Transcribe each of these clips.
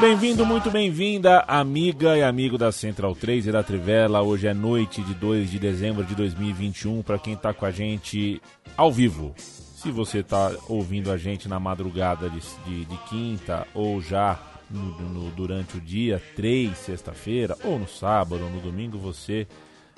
Bem-vindo, muito bem-vinda, amiga e amigo da Central 3 e da Trivela. Hoje é noite de 2 de dezembro de 2021 para quem está com a gente ao vivo. Se você está ouvindo a gente na madrugada de, de, de quinta ou já no, no, durante o dia 3, sexta-feira, ou no sábado ou no domingo, você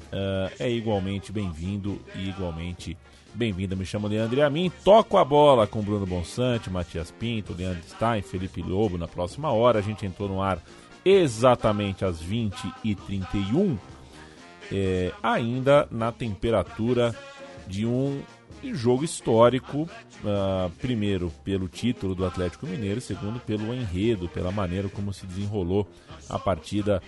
uh, é igualmente bem-vindo e igualmente bem-vinda. Me chamo Leandro e a mim toco a bola com Bruno Bonsante, Matias Pinto, Leandro Stein, Felipe Lobo. Na próxima hora a gente entrou no ar exatamente às 20h31, é, ainda na temperatura de um jogo histórico, uh, primeiro pelo título do Atlético Mineiro, segundo pelo enredo, pela maneira como se desenrolou a partida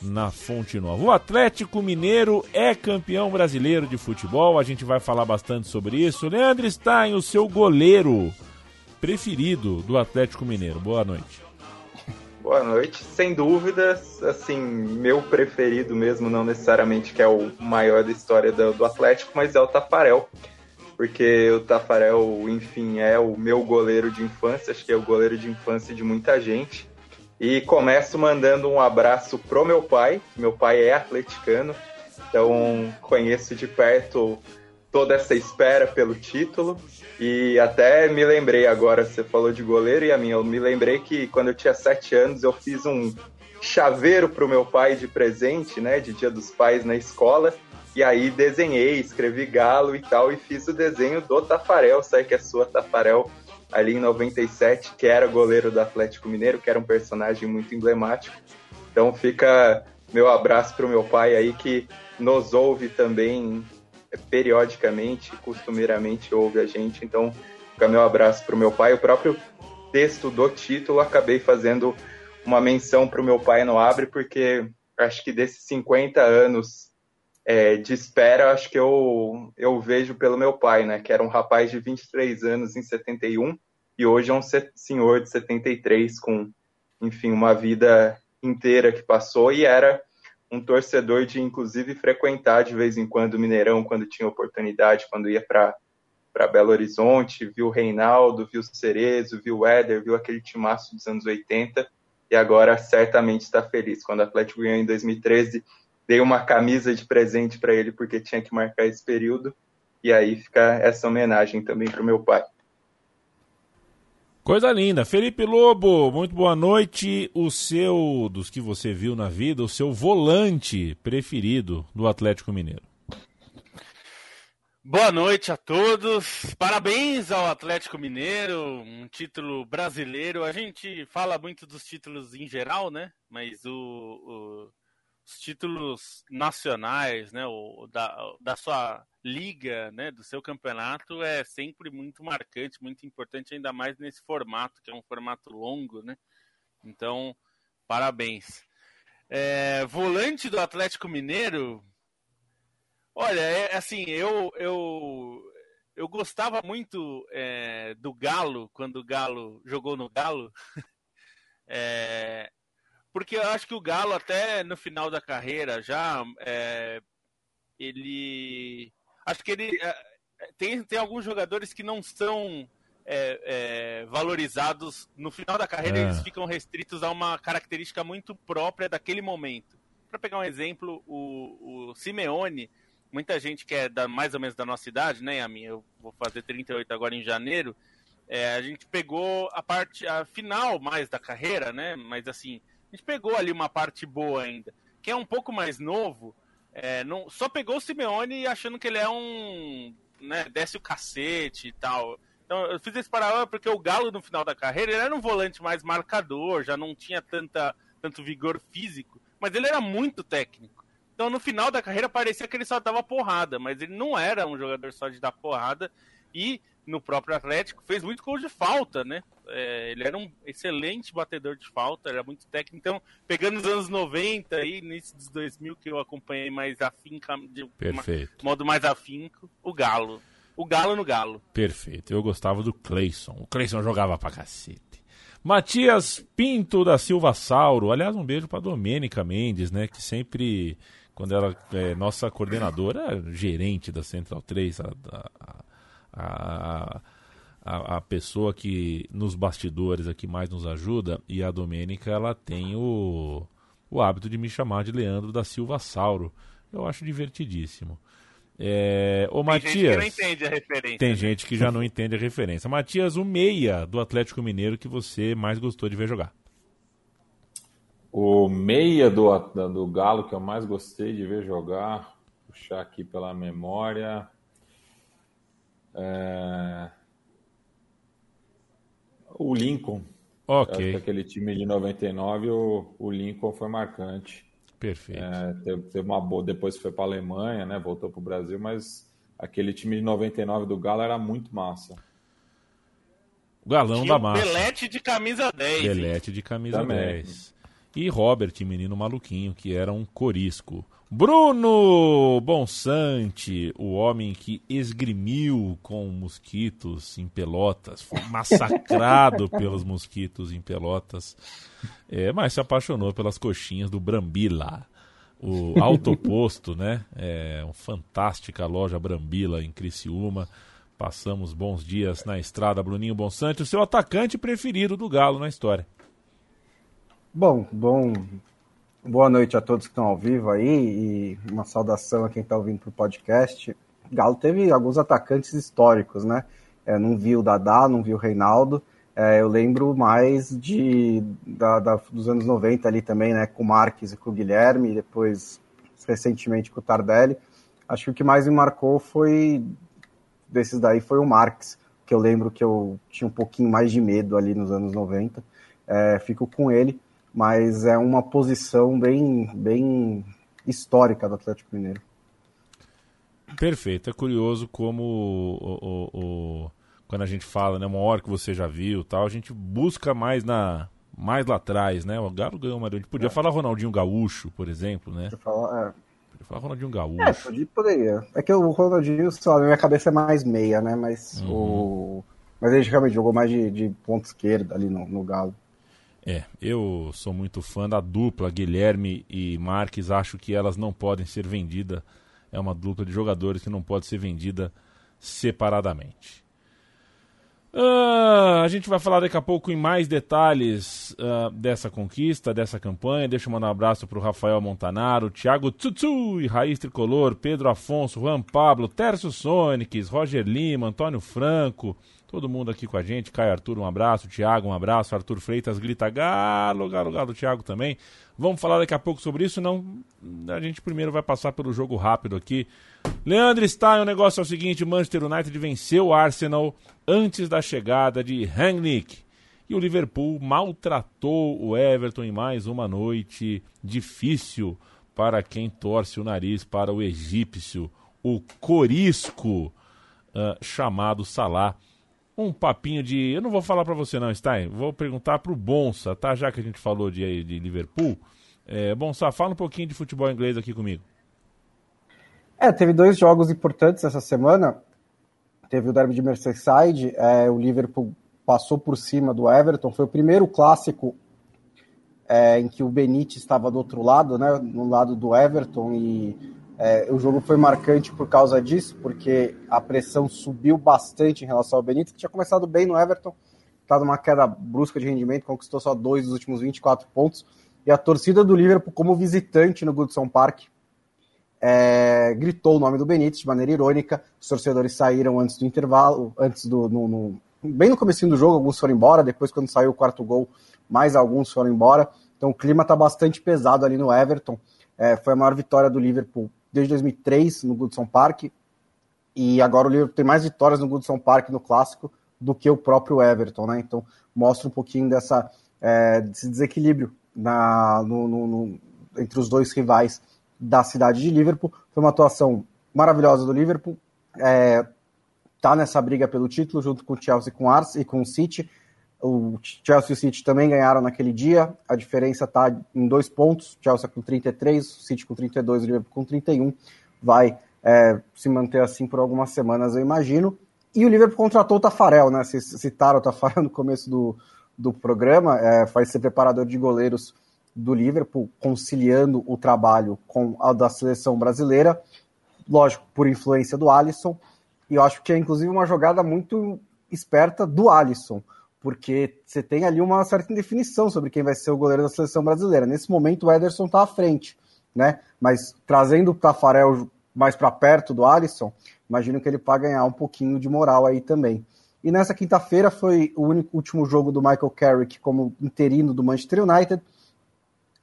na Fonte Nova. O Atlético Mineiro é campeão brasileiro de futebol, a gente vai falar bastante sobre isso. Leandro Stein, o seu goleiro preferido do Atlético Mineiro. Boa noite. Boa noite. Sem dúvidas, assim, meu preferido mesmo, não necessariamente que é o maior da história do, do Atlético, mas é o Tafarel. Porque o Tafarel, enfim, é o meu goleiro de infância, acho que é o goleiro de infância de muita gente. E começo mandando um abraço pro meu pai. Meu pai é atleticano, então conheço de perto toda essa espera pelo título. E até me lembrei agora, você falou de goleiro e a minha, eu me lembrei que quando eu tinha sete anos eu fiz um chaveiro pro meu pai de presente, né, de Dia dos Pais na escola. E aí desenhei, escrevi galo e tal, e fiz o desenho do Tafarel, sai que é sua Tafarel, ali em 97, que era goleiro do Atlético Mineiro, que era um personagem muito emblemático. Então fica meu abraço para o meu pai aí que nos ouve também periodicamente, costumeiramente ouve a gente. Então fica meu abraço para o meu pai. O próprio texto do título acabei fazendo uma menção para o meu pai no Abre, porque acho que desses 50 anos é, de espera, acho que eu, eu vejo pelo meu pai, né? Que era um rapaz de 23 anos em 71 e hoje é um senhor de 73 com, enfim, uma vida inteira que passou e era um torcedor de, inclusive, frequentar de vez em quando o Mineirão, quando tinha oportunidade, quando ia para para Belo Horizonte, viu o Reinaldo, viu o Cerezo, viu o Éder, viu aquele timaço dos anos 80 e agora certamente está feliz. Quando o Atlético ganhou em 2013, dei uma camisa de presente para ele porque tinha que marcar esse período. E aí fica essa homenagem também para o meu pai. Coisa linda. Felipe Lobo, muito boa noite. O seu, dos que você viu na vida, o seu volante preferido do Atlético Mineiro. Boa noite a todos. Parabéns ao Atlético Mineiro, um título brasileiro. A gente fala muito dos títulos em geral, né? Mas o, o os títulos nacionais, né, o, da, da sua liga, né, do seu campeonato é sempre muito marcante, muito importante, ainda mais nesse formato, que é um formato longo, né? Então, parabéns. É, volante do Atlético Mineiro, olha, é, assim, eu, eu, eu gostava muito é, do Galo, quando o Galo jogou no Galo. é, porque eu acho que o Galo, até no final da carreira, já. É, ele. Acho que ele. É, tem, tem alguns jogadores que não são é, é, valorizados no final da carreira, eles é. ficam restritos a uma característica muito própria daquele momento. Para pegar um exemplo, o, o Simeone, muita gente que é da, mais ou menos da nossa idade, né, a minha, eu vou fazer 38 agora em janeiro, é, a gente pegou a parte, a final mais da carreira, né, mas assim, a gente pegou ali uma parte boa ainda. Quem é um pouco mais novo, é, não, só pegou o Simeone achando que ele é um. Né, desce o cacete e tal. Então, eu fiz esse paralelo porque o Galo, no final da carreira, ele era um volante mais marcador, já não tinha tanta, tanto vigor físico, mas ele era muito técnico. Então, no final da carreira, parecia que ele só dava porrada, mas ele não era um jogador só de dar porrada. E no próprio Atlético, fez muito gol de falta, né? É, ele era um excelente batedor de falta, era muito técnico. Então, pegando os anos 90 e início dos 2000, que eu acompanhei mais afinca, de. Uma, modo mais afinco, o Galo. O Galo no Galo. Perfeito. Eu gostava do Cleison. O Cleison jogava pra cacete. Matias Pinto da Silva Sauro. Aliás, um beijo pra Domênica Mendes, né? Que sempre, quando ela é nossa coordenadora, gerente da Central 3, a, a, a a, a, pessoa que nos bastidores aqui mais nos ajuda, e a Domênica, ela tem o, o hábito de me chamar de Leandro da Silva Sauro. Eu acho divertidíssimo. É, ô, tem Matias. Gente que não entende a referência. Tem né? gente que já não entende a referência. Matias, o meia do Atlético Mineiro que você mais gostou de ver jogar. O meia do, do Galo que eu mais gostei de ver jogar, puxar aqui pela memória. É... O Lincoln. Ok. aquele time de 99, o, o Lincoln foi marcante. Perfeito. É, teve, teve, uma boa, depois foi para a Alemanha, né? Voltou para o Brasil, mas aquele time de 99 do Galo era muito massa. O galão Tinha da massa. Belete de camisa 10. Belete de camisa Também. 10. E Robert, menino maluquinho, que era um corisco. Bruno Bonsante, o homem que esgrimiu com mosquitos em Pelotas, foi massacrado pelos mosquitos em Pelotas, é, mas se apaixonou pelas coxinhas do Brambila. O autoposto, né? É uma fantástica loja Brambila em Criciúma. Passamos bons dias na estrada, Bruninho Bonsante, o seu atacante preferido do Galo na história. Bom, bom, boa noite a todos que estão ao vivo aí e uma saudação a quem está ouvindo para o podcast. Galo teve alguns atacantes históricos, né? É, não vi o Dadá, não vi o Reinaldo. É, eu lembro mais de da, da, dos anos 90 ali também, né? Com o Marques e com o Guilherme, e depois recentemente com o Tardelli. Acho que o que mais me marcou foi desses daí foi o Marques, que eu lembro que eu tinha um pouquinho mais de medo ali nos anos 90. É, fico com ele mas é uma posição bem, bem histórica do Atlético Mineiro. Perfeito. É curioso como o, o, o, quando a gente fala, né, uma hora que você já viu, tal, a gente busca mais na mais lá atrás, né? O Galo ganhou uma. A gente podia é. falar Ronaldinho Gaúcho, por exemplo, né? Podia falar, é. Podia falar Ronaldinho Gaúcho. É, podia, poderia. É que o Ronaldinho, sei lá, na minha cabeça é mais meia, né? Mas uhum. o. Mas ele realmente jogou mais de, de ponto esquerda ali no, no Galo. É, eu sou muito fã da dupla Guilherme e Marques. Acho que elas não podem ser vendidas. É uma dupla de jogadores que não pode ser vendida separadamente. Uh, a gente vai falar daqui a pouco em mais detalhes uh, dessa conquista, dessa campanha. Deixa eu mandar um abraço para o Rafael Montanaro, Thiago Tsutsu, Raiz Tricolor, Pedro Afonso, Juan Pablo, Tércio Sonics, Roger Lima, Antônio Franco, Todo mundo aqui com a gente. Caio Arthur, um abraço. Tiago, um abraço. Arthur Freitas grita galo, galo, galo. Tiago também. Vamos falar daqui a pouco sobre isso. Não, a gente primeiro vai passar pelo jogo rápido aqui. Leandro Stein, o negócio é o seguinte: Manchester United venceu o Arsenal antes da chegada de Rangnick. E o Liverpool maltratou o Everton em mais uma noite difícil para quem torce o nariz para o egípcio, o corisco uh, chamado Salah um papinho de. Eu não vou falar para você, não, Stein. Vou perguntar pro Bonsa, tá? Já que a gente falou de, de Liverpool. É, Bonsa, fala um pouquinho de futebol inglês aqui comigo. É, teve dois jogos importantes essa semana. Teve o Derby de Merseyside, é, o Liverpool passou por cima do Everton. Foi o primeiro clássico é, em que o Benítez estava do outro lado, né, no lado do Everton, e é, o jogo foi marcante por causa disso, porque a pressão subiu bastante em relação ao Benítez, que tinha começado bem no Everton, estava numa queda brusca de rendimento, conquistou só dois dos últimos 24 pontos, e a torcida do Liverpool, como visitante no Goodson Park, é, gritou o nome do Benítez de maneira irônica, os torcedores saíram antes do intervalo, antes do... No, no, bem no começo do jogo, alguns foram embora, depois quando saiu o quarto gol, mais alguns foram embora, então o clima está bastante pesado ali no Everton, é, foi a maior vitória do Liverpool desde 2003 no Goodson Park, e agora o Liverpool tem mais vitórias no Goodson Park no clássico do que o próprio Everton, né? Então mostra um pouquinho dessa, é, desse desequilíbrio na, no, no, no, entre os dois rivais da cidade de Liverpool. Foi uma atuação maravilhosa do Liverpool. É, tá nessa briga pelo título junto com o Chelsea com o Ars e com o City. O Chelsea e o City também ganharam naquele dia. A diferença está em dois pontos. Chelsea com 33, o City com 32, o Liverpool com 31. Vai é, se manter assim por algumas semanas, eu imagino. E o Liverpool contratou o Tafarel, né? Vocês citaram o Tafarel no começo do, do programa. É, ser preparador de goleiros do Liverpool, conciliando o trabalho com a da seleção brasileira. Lógico, por influência do Alisson. E eu acho que é inclusive uma jogada muito esperta do Alisson, porque você tem ali uma certa indefinição sobre quem vai ser o goleiro da seleção brasileira. Nesse momento o Ederson está à frente, né? Mas trazendo o Tafarel mais para perto do Alisson, imagino que ele vai ganhar um pouquinho de moral aí também. E nessa quinta-feira foi o único último jogo do Michael Carrick como interino do Manchester United.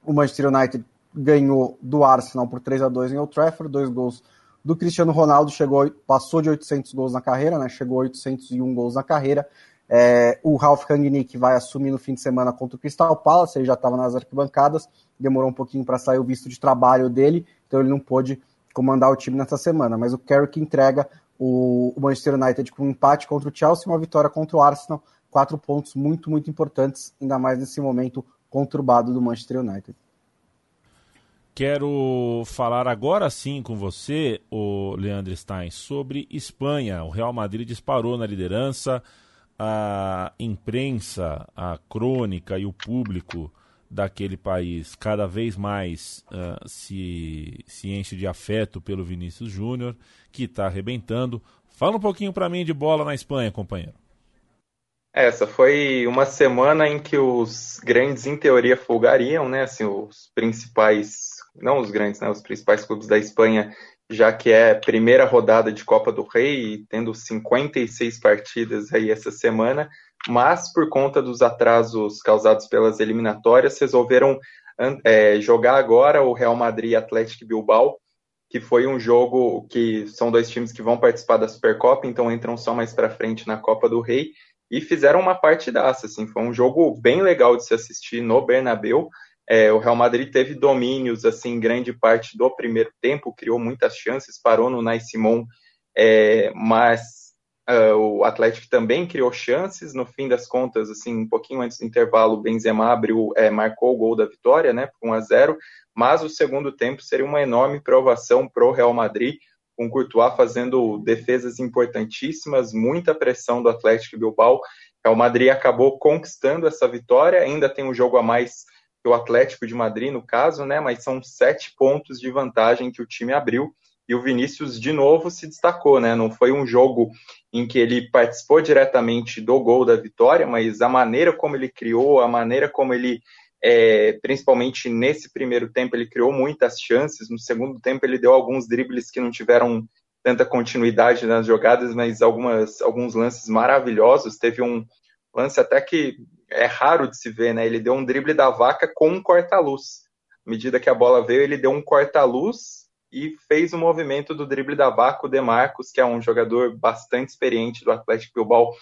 O Manchester United ganhou do Arsenal por 3 a 2 em Old Trafford, dois gols do Cristiano Ronaldo, chegou, passou de 800 gols na carreira, né? Chegou a 801 gols na carreira. É, o Ralf Rangnick vai assumir no fim de semana contra o Crystal Palace, ele já estava nas arquibancadas, demorou um pouquinho para sair o visto de trabalho dele, então ele não pôde comandar o time nessa semana. Mas o Carrick entrega o, Manchester United com um empate contra o Chelsea, uma vitória contra o Arsenal, quatro pontos muito, muito importantes, ainda mais nesse momento conturbado do Manchester United. Quero falar agora sim com você, o Leandro Stein, sobre Espanha. O Real Madrid disparou na liderança, a imprensa, a crônica e o público daquele país cada vez mais uh, se, se enche de afeto pelo Vinícius Júnior, que está arrebentando. Fala um pouquinho para mim de bola na Espanha, companheiro. Essa foi uma semana em que os grandes, em teoria, folgariam, né? Assim, os principais, não os grandes, né? Os principais clubes da Espanha, já que é primeira rodada de Copa do Rei, tendo 56 partidas aí essa semana, mas por conta dos atrasos causados pelas eliminatórias, resolveram é, jogar agora o Real Madrid e Atlético Bilbao, que foi um jogo que são dois times que vão participar da Supercopa, então entram só mais para frente na Copa do Rei e fizeram uma partidaça, assim, foi um jogo bem legal de se assistir no Bernabéu. É, o Real Madrid teve domínios assim grande parte do primeiro tempo, criou muitas chances, parou no Nai Simon, é, mas Uh, o Atlético também criou chances, no fim das contas, assim, um pouquinho antes do intervalo, o Benzema abriu, é, marcou o gol da vitória, né, 1 a 0 mas o segundo tempo seria uma enorme provação para o Real Madrid, com Courtois fazendo defesas importantíssimas, muita pressão do Atlético Bilbao. O Real Madrid acabou conquistando essa vitória, ainda tem um jogo a mais o Atlético de Madrid, no caso, né, mas são sete pontos de vantagem que o time abriu, e o Vinícius de novo se destacou, né? Não foi um jogo em que ele participou diretamente do gol da vitória, mas a maneira como ele criou, a maneira como ele, é, principalmente nesse primeiro tempo, ele criou muitas chances. No segundo tempo, ele deu alguns dribles que não tiveram tanta continuidade nas jogadas, mas algumas, alguns lances maravilhosos. Teve um lance até que é raro de se ver, né? Ele deu um drible da vaca com um corta-luz. À medida que a bola veio, ele deu um corta-luz e fez o movimento do drible da Vaca, o Demarcos, que é um jogador bastante experiente do Atlético Bilbao,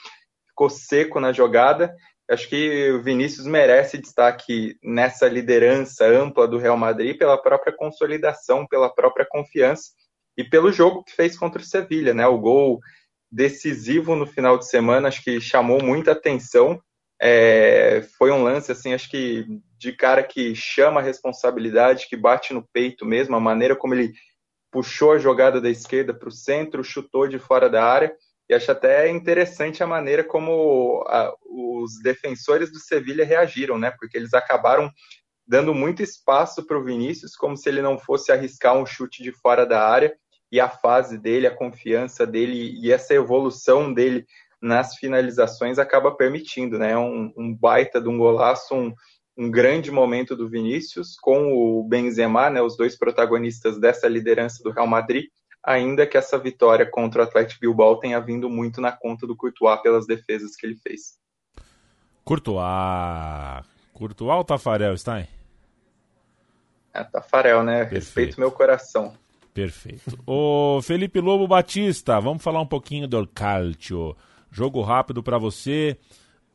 ficou seco na jogada. Acho que o Vinícius merece destaque nessa liderança ampla do Real Madrid pela própria consolidação, pela própria confiança e pelo jogo que fez contra o Sevilha, né? O gol decisivo no final de semana, acho que chamou muita atenção. É, foi um lance assim, acho que de cara que chama a responsabilidade, que bate no peito mesmo, a maneira como ele puxou a jogada da esquerda para o centro, chutou de fora da área. E acho até interessante a maneira como a, os defensores do Sevilha reagiram, né? Porque eles acabaram dando muito espaço para o Vinícius, como se ele não fosse arriscar um chute de fora da área. E a fase dele, a confiança dele e essa evolução dele nas finalizações acaba permitindo, né? Um, um baita de um golaço, um, um grande momento do Vinícius com o Benzema, né, os dois protagonistas dessa liderança do Real Madrid, ainda que essa vitória contra o Atlético Bilbao tenha vindo muito na conta do Courtois pelas defesas que ele fez. Courtois. Courtois ou Tafarel, Stein? É, Tafarel, né? Perfeito. Respeito meu coração. Perfeito. O Felipe Lobo Batista, vamos falar um pouquinho do Calcio. Jogo rápido para você.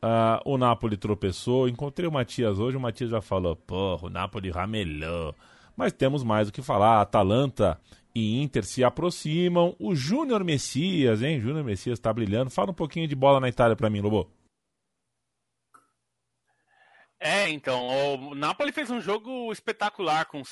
Uh, o Napoli tropeçou. Encontrei o Matias hoje, o Matias já falou: porra, o Napoli ramelou. Mas temos mais o que falar. Atalanta e Inter se aproximam. O Júnior Messias, hein? Júnior Messias está brilhando. Fala um pouquinho de bola na Itália para mim, Lobo. É, então, o Napoli fez um jogo espetacular com o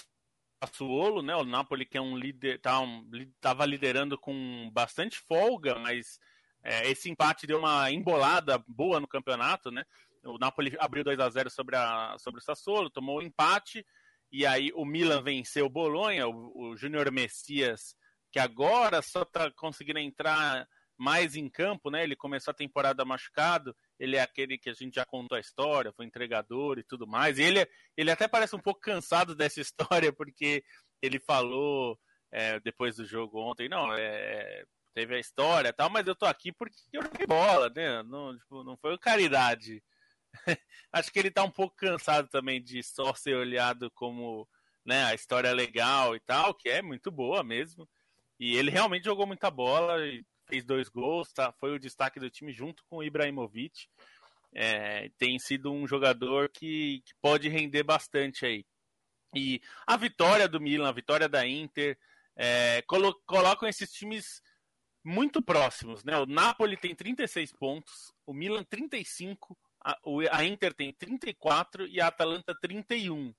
Sassuolo, né? O Napoli que é um líder, tá um, tava liderando com bastante folga, mas é, esse empate deu uma embolada boa no campeonato, né? O Napoli abriu 2 a 0 sobre, a, sobre o Sassuolo, tomou o um empate, e aí o Milan venceu o Bolonha, o, o Júnior Messias, que agora só está conseguindo entrar mais em campo, né? Ele começou a temporada machucado, ele é aquele que a gente já contou a história, foi entregador e tudo mais. E ele, ele até parece um pouco cansado dessa história, porque ele falou é, depois do jogo ontem, não, é, teve a história tal, mas eu tô aqui porque eu joguei bola, né? Não, tipo, não foi caridade. Acho que ele tá um pouco cansado também de só ser olhado como né, a história legal e tal, que é muito boa mesmo. E ele realmente jogou muita bola, fez dois gols, tá? foi o destaque do time junto com o Ibrahimovic. É, tem sido um jogador que, que pode render bastante aí. E a vitória do Milan, a vitória da Inter, é, colo colocam esses times muito próximos. Né? O Napoli tem 36 pontos, o Milan 35, a, a Inter tem 34 e a Atalanta 31.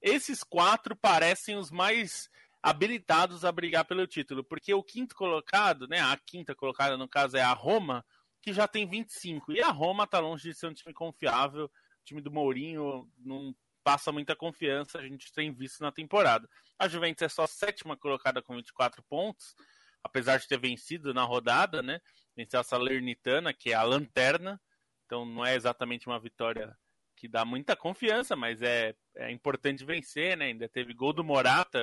Esses quatro parecem os mais habilitados a brigar pelo título, porque o quinto colocado, né, a quinta colocada no caso é a Roma, que já tem 25, e a Roma está longe de ser um time confiável, o time do Mourinho não passa muita confiança, a gente tem visto na temporada. A Juventus é só sétima colocada com 24 pontos, apesar de ter vencido na rodada, né, venceu a Salernitana, que é a lanterna, então não é exatamente uma vitória que dá muita confiança, mas é, é importante vencer, né? Ainda teve gol do Morata,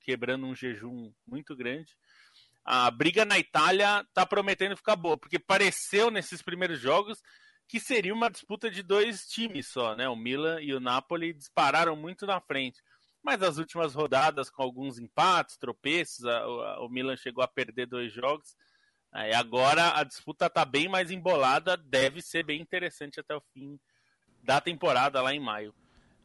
quebrando um jejum muito grande. A briga na Itália tá prometendo ficar boa, porque pareceu nesses primeiros jogos que seria uma disputa de dois times só, né? O Milan e o Napoli dispararam muito na frente. Mas as últimas rodadas, com alguns empates, tropeços, a, a, o Milan chegou a perder dois jogos. Aí agora a disputa está bem mais embolada, deve ser bem interessante até o fim da temporada lá em maio.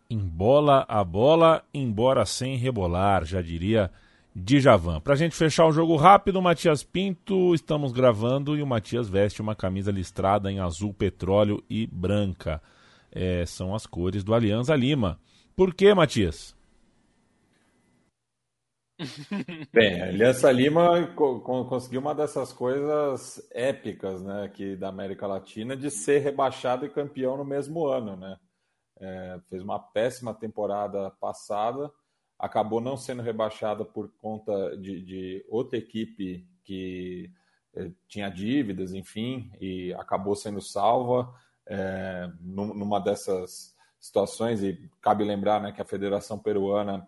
Embola a bola, embora sem rebolar, já diria Djavan. Pra gente fechar o jogo rápido, Matias Pinto, estamos gravando e o Matias veste uma camisa listrada em azul petróleo e branca. É, são as cores do Alianza Lima. Por que, Matias? Bem, a Aliança Lima conseguiu uma dessas coisas épicas, né, aqui da América Latina, de ser rebaixado e campeão no mesmo ano, né? É, fez uma péssima temporada passada, acabou não sendo rebaixada por conta de, de outra equipe que é, tinha dívidas, enfim, e acabou sendo salva é, numa dessas situações. E cabe lembrar, né, que a Federação Peruana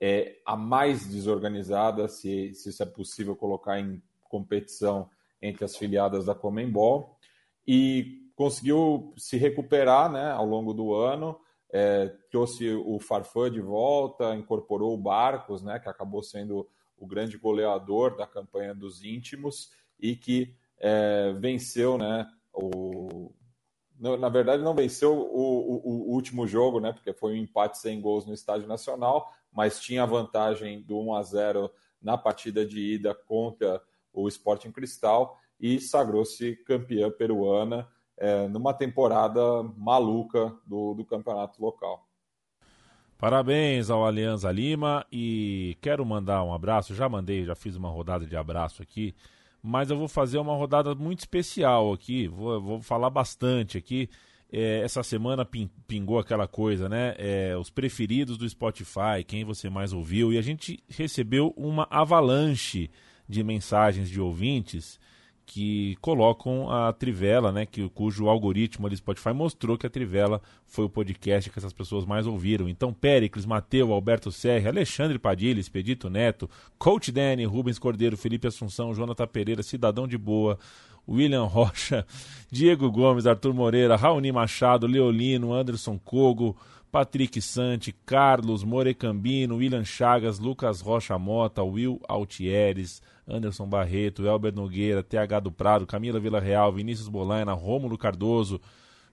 é a mais desorganizada, se, se isso é possível colocar em competição entre as filiadas da Comembol, e conseguiu se recuperar né, ao longo do ano, é, trouxe o Farfã de volta, incorporou o Barcos, né, que acabou sendo o grande goleador da campanha dos íntimos e que é, venceu né, o, na verdade não venceu o, o, o, último jogo, né? Porque foi um empate sem gols no Estádio Nacional, mas tinha a vantagem do 1 a 0 na partida de ida contra o Sporting Cristal e sagrou-se campeã peruana é, numa temporada maluca do, do campeonato local. Parabéns ao Alianza Lima e quero mandar um abraço. Já mandei, já fiz uma rodada de abraço aqui mas eu vou fazer uma rodada muito especial aqui, vou, vou falar bastante aqui. É, essa semana pingou aquela coisa, né? É, os preferidos do Spotify, quem você mais ouviu, e a gente recebeu uma avalanche de mensagens de ouvintes que colocam a Trivela, né, que, cujo algoritmo ali Spotify mostrou que a Trivela foi o podcast que essas pessoas mais ouviram. Então, Péricles, Mateu, Alberto Serra, Alexandre Padilha, Expedito Neto, Coach Danny, Rubens Cordeiro, Felipe Assunção, Jonathan Pereira, Cidadão de Boa, William Rocha, Diego Gomes, Arthur Moreira, Raoni Machado, Leolino, Anderson Cogo, Patrick Sante, Carlos Morecambino, William Chagas, Lucas Rocha Mota, Will Altieres, Anderson Barreto, Elber Nogueira, TH do Prado, Camila Vila Real, Vinícius Bolaina, Rômulo Cardoso,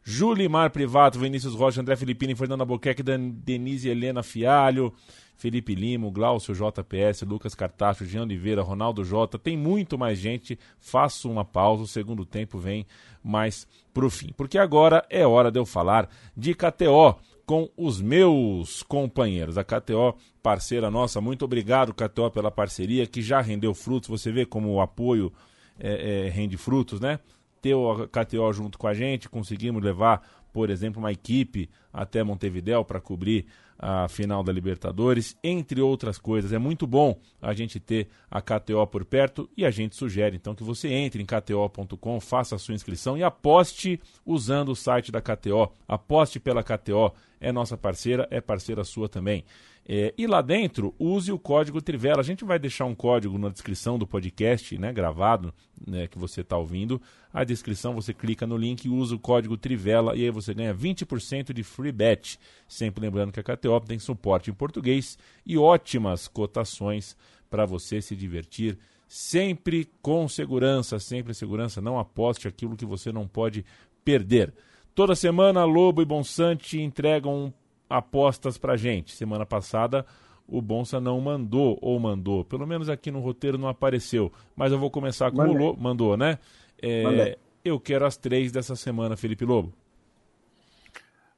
Julimar Privato, Vinícius Rocha, André Filipini, Fernanda Boqueque, Denise Helena Fialho, Felipe Limo, Glaucio JPS, Lucas Cartacho, Jean Oliveira, Ronaldo J. Tem muito mais gente. Faço uma pausa, o segundo tempo vem mais pro fim. Porque agora é hora de eu falar de KTO com os meus companheiros. A KTO, parceira nossa, muito obrigado, KTO, pela parceria, que já rendeu frutos. Você vê como o apoio é, é, rende frutos, né? Ter o KTO junto com a gente, conseguimos levar, por exemplo, uma equipe até Montevideo para cobrir a final da Libertadores, entre outras coisas. É muito bom a gente ter a KTO por perto e a gente sugere então que você entre em kto.com, faça a sua inscrição e aposte usando o site da KTO. Aposte pela KTO, é nossa parceira, é parceira sua também. É, e lá dentro, use o código Trivela. A gente vai deixar um código na descrição do podcast, né, gravado, né, que você está ouvindo. A descrição, você clica no link e usa o código Trivela e aí você ganha 20% de free bet. Sempre lembrando que a KTO tem suporte em português e ótimas cotações para você se divertir. Sempre com segurança, sempre segurança. Não aposte aquilo que você não pode perder. Toda semana, Lobo e Bonsante entregam apostas pra gente. Semana passada o Bonsa não mandou, ou mandou, pelo menos aqui no roteiro não apareceu. Mas eu vou começar com Mandei. o Lobo. Mandou, né? É, eu quero as três dessa semana, Felipe Lobo.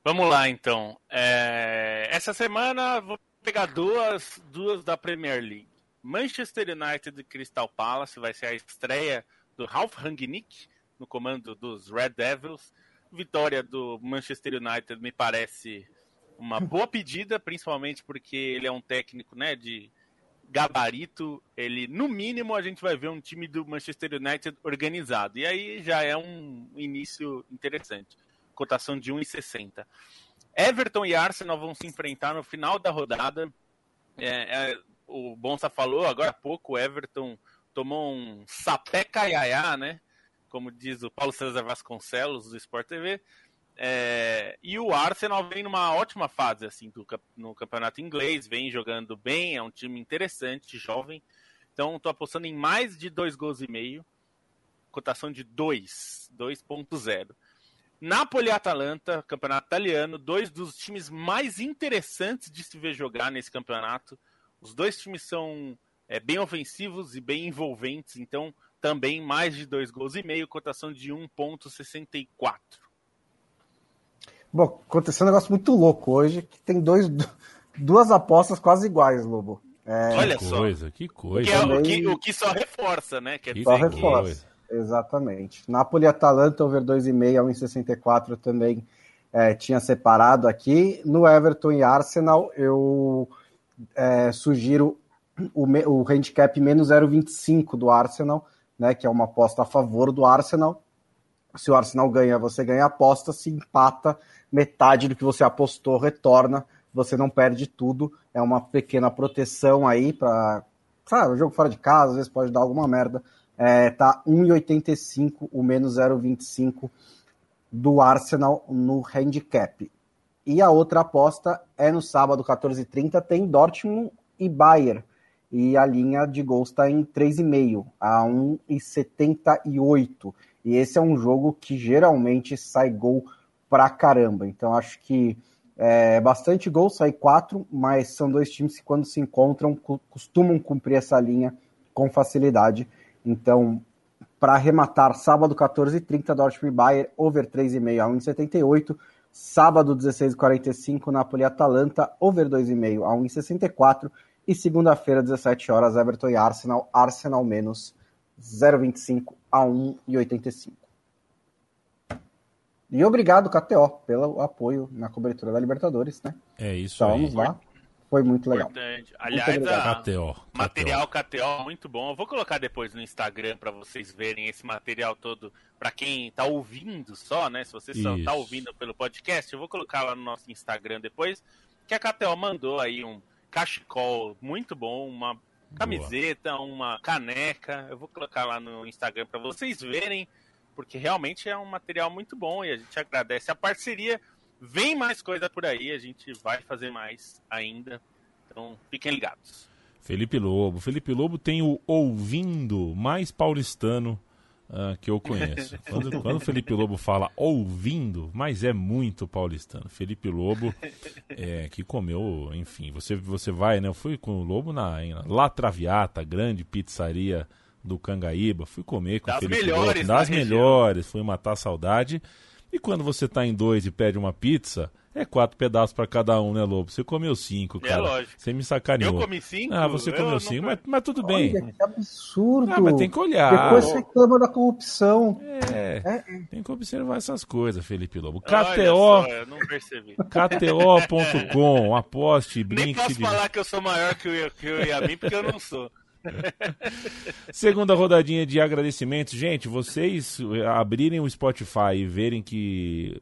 Vamos lá, então. É... Essa semana vou pegar duas, duas da Premier League. Manchester United e Crystal Palace vai ser a estreia do Ralf Rangnick no comando dos Red Devils. Vitória do Manchester United me parece uma boa pedida, principalmente porque ele é um técnico, né, de gabarito. Ele, no mínimo, a gente vai ver um time do Manchester United organizado. E aí já é um início interessante. Cotação de 1,60. Everton e Arsenal vão se enfrentar no final da rodada. É, é, o Bonsa falou agora há pouco, o Everton tomou um sapé caiaiá, né? Como diz o Paulo César Vasconcelos do Sport TV. É, e o Arsenal vem numa ótima fase assim do, no campeonato inglês, vem jogando bem, é um time interessante, jovem. Então estou apostando em mais de dois gols e meio, cotação de 2, 2.0. Napoli e Atalanta, campeonato italiano, dois dos times mais interessantes de se ver jogar nesse campeonato. Os dois times são é, bem ofensivos e bem envolventes, então também mais de dois gols e meio, cotação de 1.64. Bom, aconteceu um negócio muito louco hoje, que tem dois, duas apostas quase iguais, Lobo. É... Olha que coisa, que coisa. Que é, o, que, o, que, só reforça, né? Quer só reforça, coisa. exatamente. Napoli e Atalanta, over 2,5 a 1,64 também é, tinha separado aqui. No Everton e Arsenal, eu é, sugiro o, o handicap menos 0,25 do Arsenal, né, que é uma aposta a favor do Arsenal. Se o Arsenal ganha, você ganha a aposta. Se empata, metade do que você apostou retorna, você não perde tudo, é uma pequena proteção aí para, sabe, o jogo fora de casa, às vezes pode dar alguma merda. É, tá 1,85 o menos 0,25 do Arsenal no handicap. E a outra aposta é no sábado 14h30 tem Dortmund e Bayern. E a linha de gols está em 3,5 a 1,78. E esse é um jogo que geralmente sai gol pra caramba. Então acho que é bastante gol, sai quatro, mas são dois times que quando se encontram costumam cumprir essa linha com facilidade. Então, para arrematar, sábado 14h30, Dortmund Bayern, over 3,5 a 1,78. Sábado 16h45, Napoli Atalanta, over 2,5 a 1,64. E segunda-feira, 17 horas, Everton e Arsenal, Arsenal menos 0,25 a 1,85. E obrigado, KTO, pelo apoio na cobertura da Libertadores, né? É isso então, aí. Vamos lá. Foi muito legal. Importante. Aliás, a... KTO, material KTO muito bom. Eu vou colocar depois no Instagram para vocês verem esse material todo para quem tá ouvindo só, né? Se você só tá ouvindo pelo podcast, eu vou colocar lá no nosso Instagram depois que a KTO mandou aí um cachecol muito bom, uma camiseta, Boa. uma caneca. Eu vou colocar lá no Instagram para vocês verem porque realmente é um material muito bom e a gente agradece a parceria. Vem mais coisa por aí, a gente vai fazer mais ainda. Então, fiquem ligados. Felipe Lobo. Felipe Lobo tem o ouvindo mais paulistano uh, que eu conheço. Quando, quando o Felipe Lobo fala ouvindo, mas é muito paulistano. Felipe Lobo, é, que comeu, enfim, você, você vai, né? Eu fui com o Lobo na, na La Traviata, grande pizzaria do Cangaíba, fui comer com das Felipe melhores, das melhores, fui matar a saudade. E quando você está em dois e pede uma pizza, É quatro pedaços para cada um, né, Lobo? Você comeu cinco, é cara. É lógico. Você me sacaneou. Eu comi cinco? Ah, você comeu cinco, mas, mas tudo bem. Olha, que absurdo. Ah, mas tem que olhar. Depois você reclama da corrupção. É, é, tem que observar essas coisas, Felipe Lobo. KTO. eu não percebi. KTO.com, aposte, brinque. Nem posso falar que eu sou maior que o, que o Yamin, porque eu não sou. Segunda rodadinha de agradecimentos. Gente, vocês abrirem o Spotify e verem que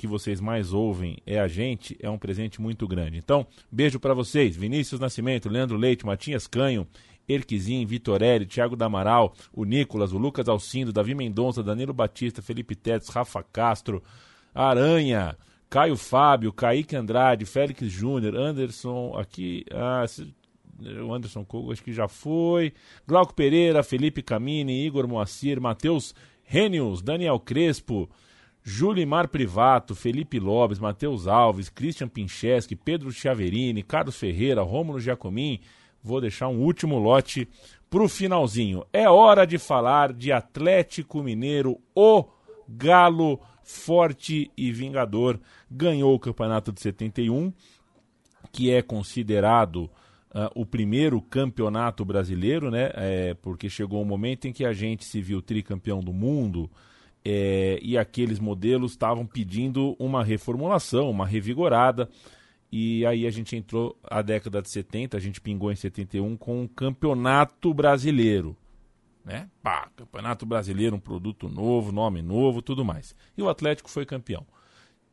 que vocês mais ouvem é a gente, é um presente muito grande. Então, beijo para vocês. Vinícius Nascimento, Leandro Leite, Matias Canho, Erquizim, Vitorelli, Thiago Damaral, o Nicolas, o Lucas Alcindo, Davi Mendonça, Danilo Batista, Felipe Tetes, Rafa Castro, Aranha, Caio Fábio, Kaique Andrade, Félix Júnior, Anderson, aqui, ah, o Anderson Kogo acho que já foi, Glauco Pereira, Felipe Camini, Igor Moacir, Matheus Renius, Daniel Crespo, Julimar Privato, Felipe Lopes, Matheus Alves, Christian Pincheski, Pedro Chiaverini, Carlos Ferreira, Rômulo Giacomin. Vou deixar um último lote pro finalzinho. É hora de falar de Atlético Mineiro, o Galo forte e vingador. Ganhou o campeonato de 71, que é considerado uh, o primeiro campeonato brasileiro, né? É, porque chegou um momento em que a gente se viu tricampeão do mundo é, e aqueles modelos estavam pedindo uma reformulação, uma revigorada. E aí a gente entrou a década de 70, a gente pingou em 71 com o Campeonato Brasileiro. Né? Pá, Campeonato Brasileiro, um produto novo, nome novo, tudo mais. E o Atlético foi campeão.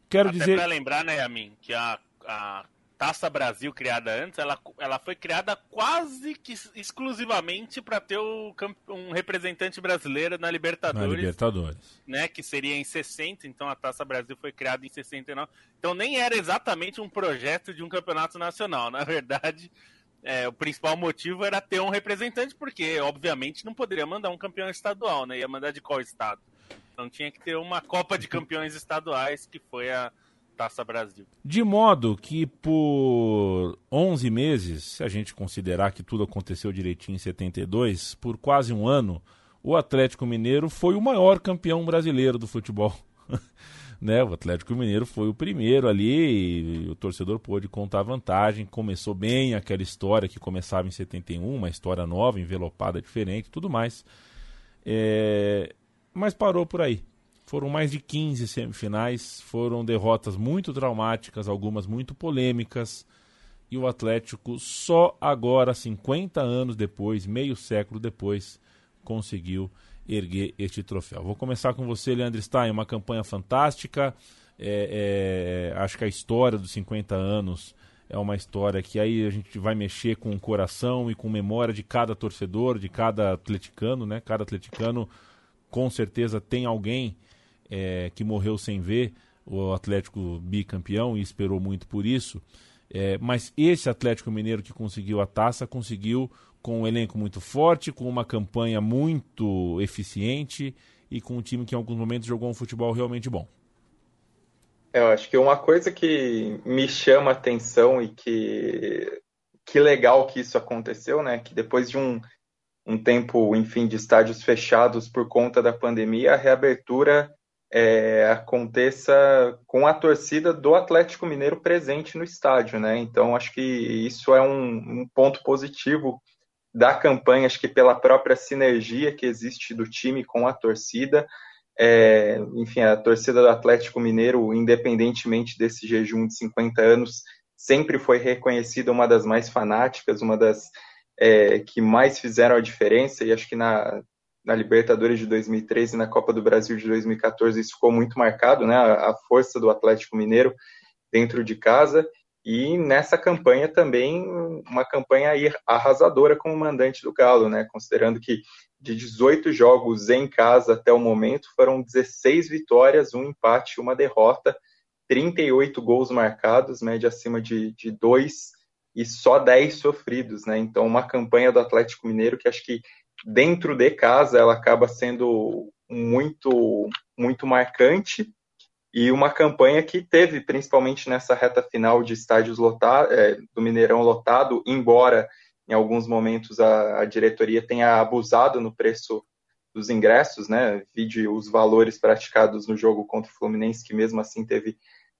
Quero Até dizer. para lembrar, né, Amin, que a, a Taça Brasil criada antes, ela, ela foi criada quase que exclusivamente para ter o, um representante brasileiro na Libertadores. Na Libertadores. Né, que seria em 60, então a Taça Brasil foi criada em 69. Então nem era exatamente um projeto de um campeonato nacional. Na verdade, é, o principal motivo era ter um representante, porque obviamente não poderia mandar um campeão estadual, né? Ia mandar de qual estado? Então tinha que ter uma Copa de Campeões Estaduais, que foi a Taça Brasil. De modo que por 11 meses, se a gente considerar que tudo aconteceu direitinho em 72, por quase um ano, o Atlético Mineiro foi o maior campeão brasileiro do futebol. né? O Atlético Mineiro foi o primeiro ali e o torcedor pôde contar vantagem. Começou bem aquela história que começava em 71, uma história nova, envelopada diferente tudo mais. É... Mas parou por aí. Foram mais de 15 semifinais, foram derrotas muito traumáticas, algumas muito polêmicas. E o Atlético só agora, 50 anos depois, meio século depois, conseguiu erguer este troféu. Vou começar com você, Leandro Stein, uma campanha fantástica. É, é, acho que a história dos 50 anos é uma história que aí a gente vai mexer com o coração e com memória de cada torcedor, de cada atleticano, né? Cada atleticano com certeza tem alguém é, que morreu sem ver o Atlético bicampeão e esperou muito por isso. É, mas esse Atlético Mineiro que conseguiu a taça conseguiu com um elenco muito forte, com uma campanha muito eficiente e com um time que em alguns momentos jogou um futebol realmente bom. É, eu acho que uma coisa que me chama a atenção e que que legal que isso aconteceu, né? Que depois de um, um tempo, enfim, de estádios fechados por conta da pandemia, a reabertura é, aconteça com a torcida do Atlético Mineiro presente no estádio, né? Então acho que isso é um, um, ponto positivo da campanha, acho que pela própria sinergia que existe do time com a torcida. É, enfim, a torcida do Atlético Mineiro, independentemente desse jejum de 50 anos, sempre foi reconhecida uma das mais fanáticas, uma das é, que mais fizeram a diferença, e acho que na, na Libertadores de 2013 e na Copa do Brasil de 2014, isso ficou muito marcado, né? A, força do Atlético Mineiro dentro de casa. E nessa campanha também, uma campanha arrasadora como mandante do Galo, né? Considerando que de 18 jogos em casa até o momento, foram 16 vitórias, um empate, uma derrota, 38 gols marcados, média acima de, de 2 e só 10 sofridos, né? Então, uma campanha do Atlético Mineiro que acho que dentro de casa ela acaba sendo muito muito marcante e uma campanha que teve principalmente nessa reta final de estádios lotados, é, do Mineirão lotado, embora em alguns momentos a, a, diretoria tenha abusado no preço dos ingressos, né? Vide os valores praticados no jogo contra o Fluminense, que mesmo assim teve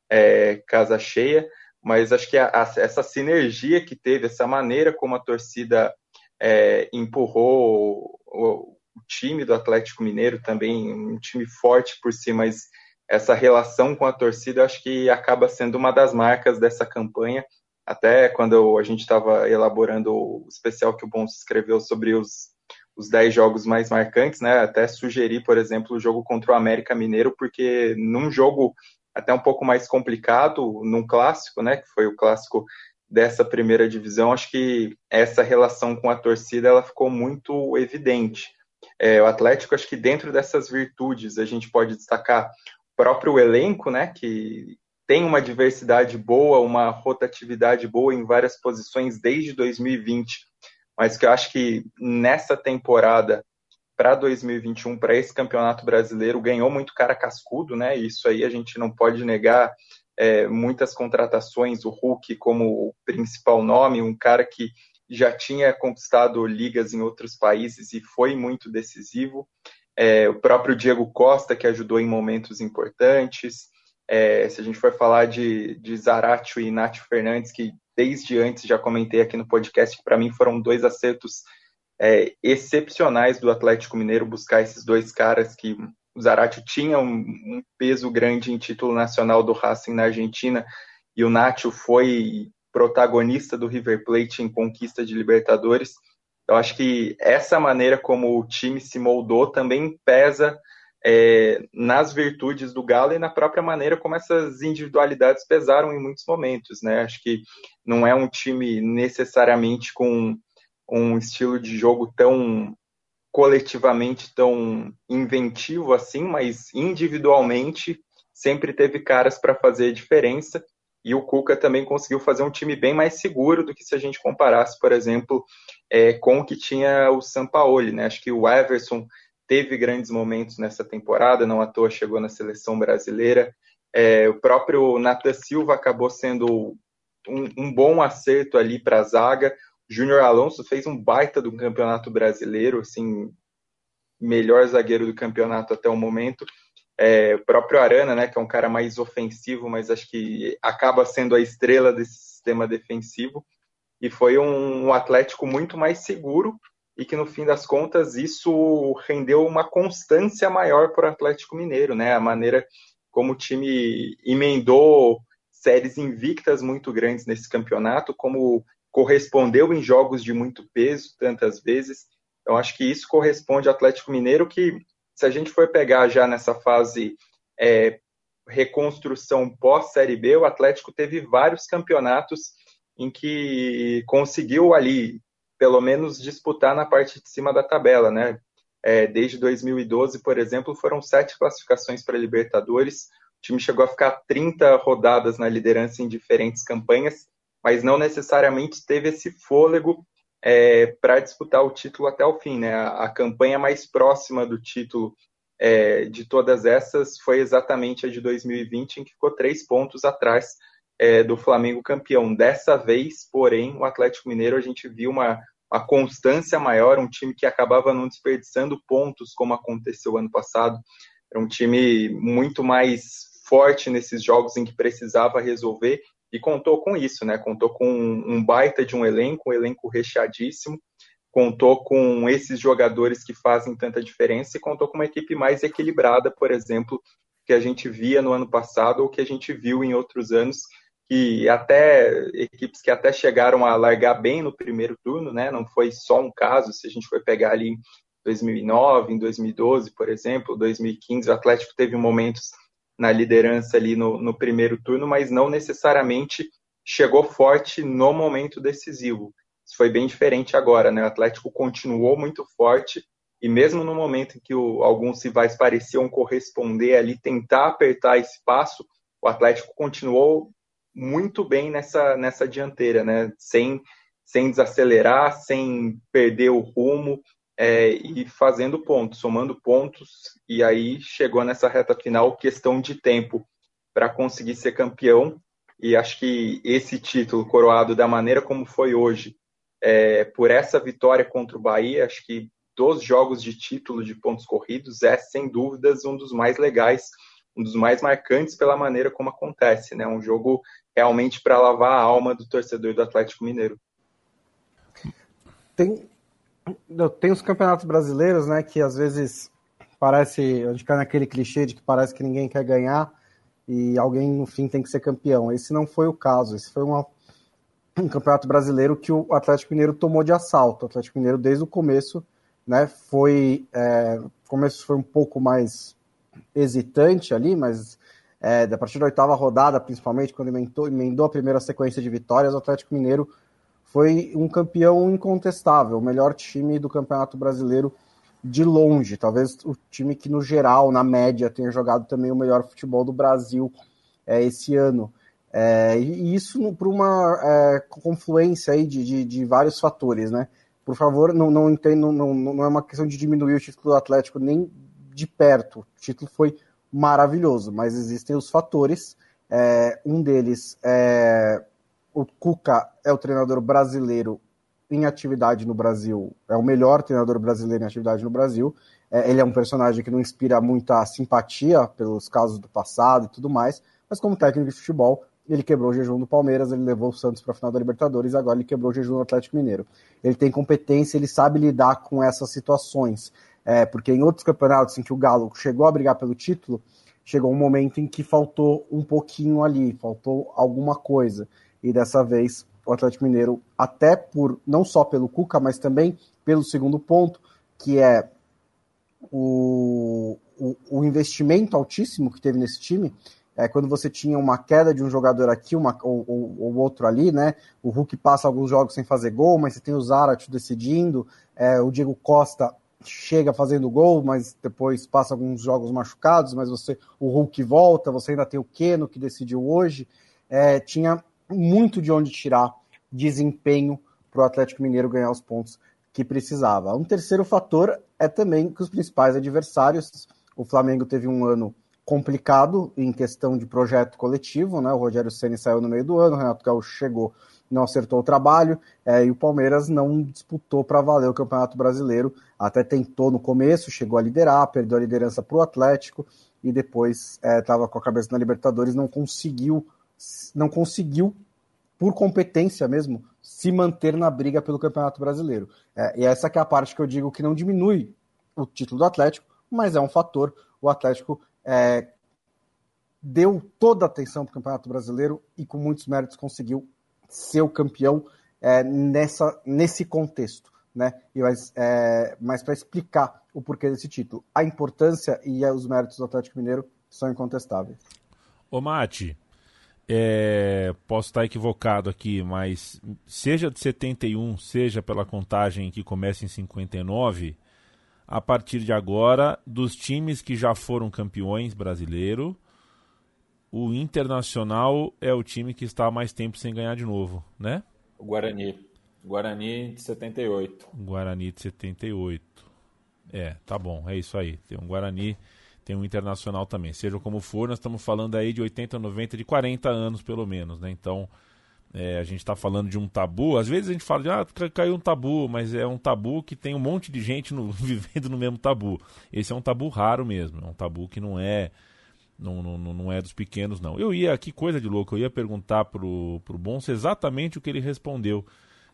é, casa cheia, mas acho que a, a, essa sinergia que teve, essa maneira como a torcida é, empurrou o, o, time do Atlético Mineiro também, um time forte por si, mas essa relação com a torcida acho que acaba sendo uma das marcas dessa campanha. Até quando a gente estava elaborando o especial que o Bons escreveu sobre os, os 10 jogos mais marcantes, né? Até sugeri, por exemplo, o jogo contra o América Mineiro, porque num jogo até um pouco mais complicado, num clássico, né? Que foi o clássico dessa primeira divisão, acho que essa relação com a torcida ela ficou muito evidente. É, o Atlético, acho que dentro dessas virtudes a gente pode destacar o próprio elenco, né, que tem uma diversidade boa, uma rotatividade boa em várias posições desde 2020, mas que eu acho que nessa temporada para 2021, para esse campeonato brasileiro, ganhou muito cara cascudo, né? Isso aí a gente não pode negar é, muitas contratações, o Hulk como principal nome, um cara que já tinha conquistado ligas em outros países e foi muito decisivo. É, o próprio Diego Costa, que ajudou em momentos importantes. É, se a gente for falar de, de Zaratio e Nath Fernandes, que desde antes já comentei aqui no podcast, que para mim foram dois acertos é, excepcionais do Atlético Mineiro buscar esses dois caras que o Zarate tinha um, um, peso grande em título nacional do Racing na Argentina e o Nacho foi protagonista do River Plate em conquista de Libertadores. Eu acho que essa maneira como o time se moldou também pesa é, nas virtudes do Galo e na própria maneira como essas individualidades pesaram em muitos momentos, né? Acho que não é um time necessariamente com um estilo de jogo tão coletivamente tão inventivo assim, mas individualmente sempre teve caras para fazer diferença. E o Cuca também conseguiu fazer um time bem mais seguro do que se a gente comparasse, por exemplo, é, com o que tinha o Sampaoli. Né? Acho que o Everson teve grandes momentos nessa temporada, não à toa chegou na seleção brasileira. É, o próprio Natan Silva acabou sendo um, um bom acerto ali para a zaga. Júnior Alonso fez um baita do campeonato brasileiro, assim, melhor zagueiro do campeonato até o momento. É, o próprio Arana, né, que é um cara mais ofensivo, mas acho que acaba sendo a estrela desse sistema defensivo. E foi um, um Atlético muito mais seguro e que no fim das contas isso rendeu uma constância maior para o Atlético Mineiro, né? A maneira como o time emendou séries invictas muito grandes nesse campeonato, como correspondeu em jogos de muito peso tantas vezes. Então, acho que isso corresponde ao Atlético Mineiro, que se a gente for pegar já nessa fase é, reconstrução pós-Série B, o Atlético teve vários campeonatos em que conseguiu ali, pelo menos, disputar na parte de cima da tabela, né? É, desde 2012, por exemplo, foram sete classificações para Libertadores. O time chegou a ficar 30 rodadas na liderança em diferentes campanhas mas não necessariamente teve esse fôlego é, para disputar o título até o fim. Né? A, a campanha mais próxima do título é, de todas essas foi exatamente a de 2020, em que ficou três pontos atrás é, do Flamengo campeão. Dessa vez, porém, o Atlético Mineiro a gente viu uma, uma constância maior, um time que acabava não desperdiçando pontos, como aconteceu ano passado. Era um time muito mais forte nesses jogos em que precisava resolver e contou com isso, né? Contou com um baita de um elenco, um elenco recheadíssimo, contou com esses jogadores que fazem tanta diferença e contou com uma equipe mais equilibrada, por exemplo, que a gente via no ano passado ou que a gente viu em outros anos, que até equipes que até chegaram a largar bem no primeiro turno, né? Não foi só um caso, se a gente for pegar ali em 2009, em 2012, por exemplo, 2015, o Atlético teve momentos na liderança ali no, no primeiro turno, mas não necessariamente chegou forte no momento decisivo. Isso foi bem diferente agora, né? O Atlético continuou muito forte e mesmo no momento em que o, alguns rivais pareciam corresponder ali, tentar apertar esse passo, o Atlético continuou muito bem nessa, nessa dianteira, né? Sem, sem desacelerar, sem perder o rumo, é, e fazendo pontos, somando pontos, e aí chegou nessa reta final questão de tempo para conseguir ser campeão. E acho que esse título coroado da maneira como foi hoje, é, por essa vitória contra o Bahia, acho que dos jogos de título de pontos corridos é sem dúvidas um dos mais legais, um dos mais marcantes pela maneira como acontece, né? Um jogo realmente para lavar a alma do torcedor do Atlético Mineiro. Tem, tem os campeonatos brasileiros, né, que às vezes parece, a gente cai naquele clichê de que parece que ninguém quer ganhar e alguém no fim tem que ser campeão. Esse não foi o caso, esse foi uma, um campeonato brasileiro que o Atlético Mineiro tomou de assalto. O Atlético Mineiro desde o começo, né, foi, é, começo foi um pouco mais hesitante ali, mas é, a partir da oitava rodada, principalmente, quando emendou, emendou a primeira sequência de vitórias, o Atlético Mineiro foi um campeão incontestável, o melhor time do Campeonato Brasileiro de longe. Talvez o time que, no geral, na média, tenha jogado também o melhor futebol do Brasil é, esse ano. É, e isso por uma é, confluência aí de, de, de, vários fatores, né? Por favor, não, não entendo, não, não é uma questão de diminuir o título do Atlético nem de perto. O título foi maravilhoso, mas existem os fatores. É, um deles é o Cuca é o treinador brasileiro em atividade no Brasil, é o melhor treinador brasileiro em atividade no Brasil. É, ele é um personagem que não inspira muita simpatia pelos casos do passado e tudo mais, mas como técnico de futebol, ele quebrou o jejum do Palmeiras, ele levou o Santos para a final da Libertadores, agora ele quebrou o jejum do Atlético Mineiro. Ele tem competência, ele sabe lidar com essas situações. É, porque em outros campeonatos em que o Galo chegou a brigar pelo título, chegou um momento em que faltou um pouquinho ali, faltou alguma coisa. E dessa vez o Atlético Mineiro, até por não só pelo Cuca, mas também pelo segundo ponto, que é o, o, o investimento altíssimo que teve nesse time, é, quando você tinha uma queda de um jogador aqui, uma, ou, ou, ou, outro ali, né? O Hulk passa alguns jogos sem fazer gol, mas você tem o Zarat decidindo, é, o Diego Costa chega fazendo gol, mas depois passa alguns jogos machucados, mas você o Hulk volta, você ainda tem o Keno que decidiu hoje. É, tinha muito de onde tirar desempenho para o Atlético Mineiro ganhar os pontos que precisava. Um terceiro fator é também que os principais adversários, o Flamengo teve um ano complicado em questão de projeto coletivo, né? O Rogério Ceni saiu no meio do ano, o Renato Gaúcho chegou, não acertou o trabalho, é, e o Palmeiras não disputou para valer o Campeonato Brasileiro, até tentou no começo, chegou a liderar, perdeu a liderança para o Atlético e depois estava é, com a cabeça na Libertadores, não conseguiu não conseguiu, por competência mesmo, se manter na briga pelo Campeonato Brasileiro. É, e essa é a parte que eu digo que não diminui o título do Atlético, mas é um fator. O Atlético é, deu toda a atenção para o Campeonato Brasileiro e com muitos méritos conseguiu ser o campeão é, nessa, nesse contexto. Né? E mas, é, mas para explicar o porquê desse título, a importância e os méritos do Atlético Mineiro são incontestáveis. Ô Mate, é, posso estar equivocado aqui, mas seja de 71, seja pela contagem que começa em 59, a partir de agora, dos times que já foram campeões brasileiro, o Internacional é o time que está há mais tempo sem ganhar de novo, né? O Guarani. Guarani de 78. Guarani de 78. É, tá bom, é isso aí. Tem um Guarani tem um internacional também. Seja como for, nós estamos falando aí de 80, 90, de 40 anos pelo menos, né? Então, é, a gente está falando de um tabu. Às vezes a gente fala de, ah, caiu um tabu, mas é um tabu que tem um monte de gente no, vivendo no mesmo tabu. Esse é um tabu raro mesmo, é um tabu que não é não, não, não é dos pequenos, não. Eu ia, que coisa de louco, eu ia perguntar pro, pro Bonsa exatamente o que ele respondeu.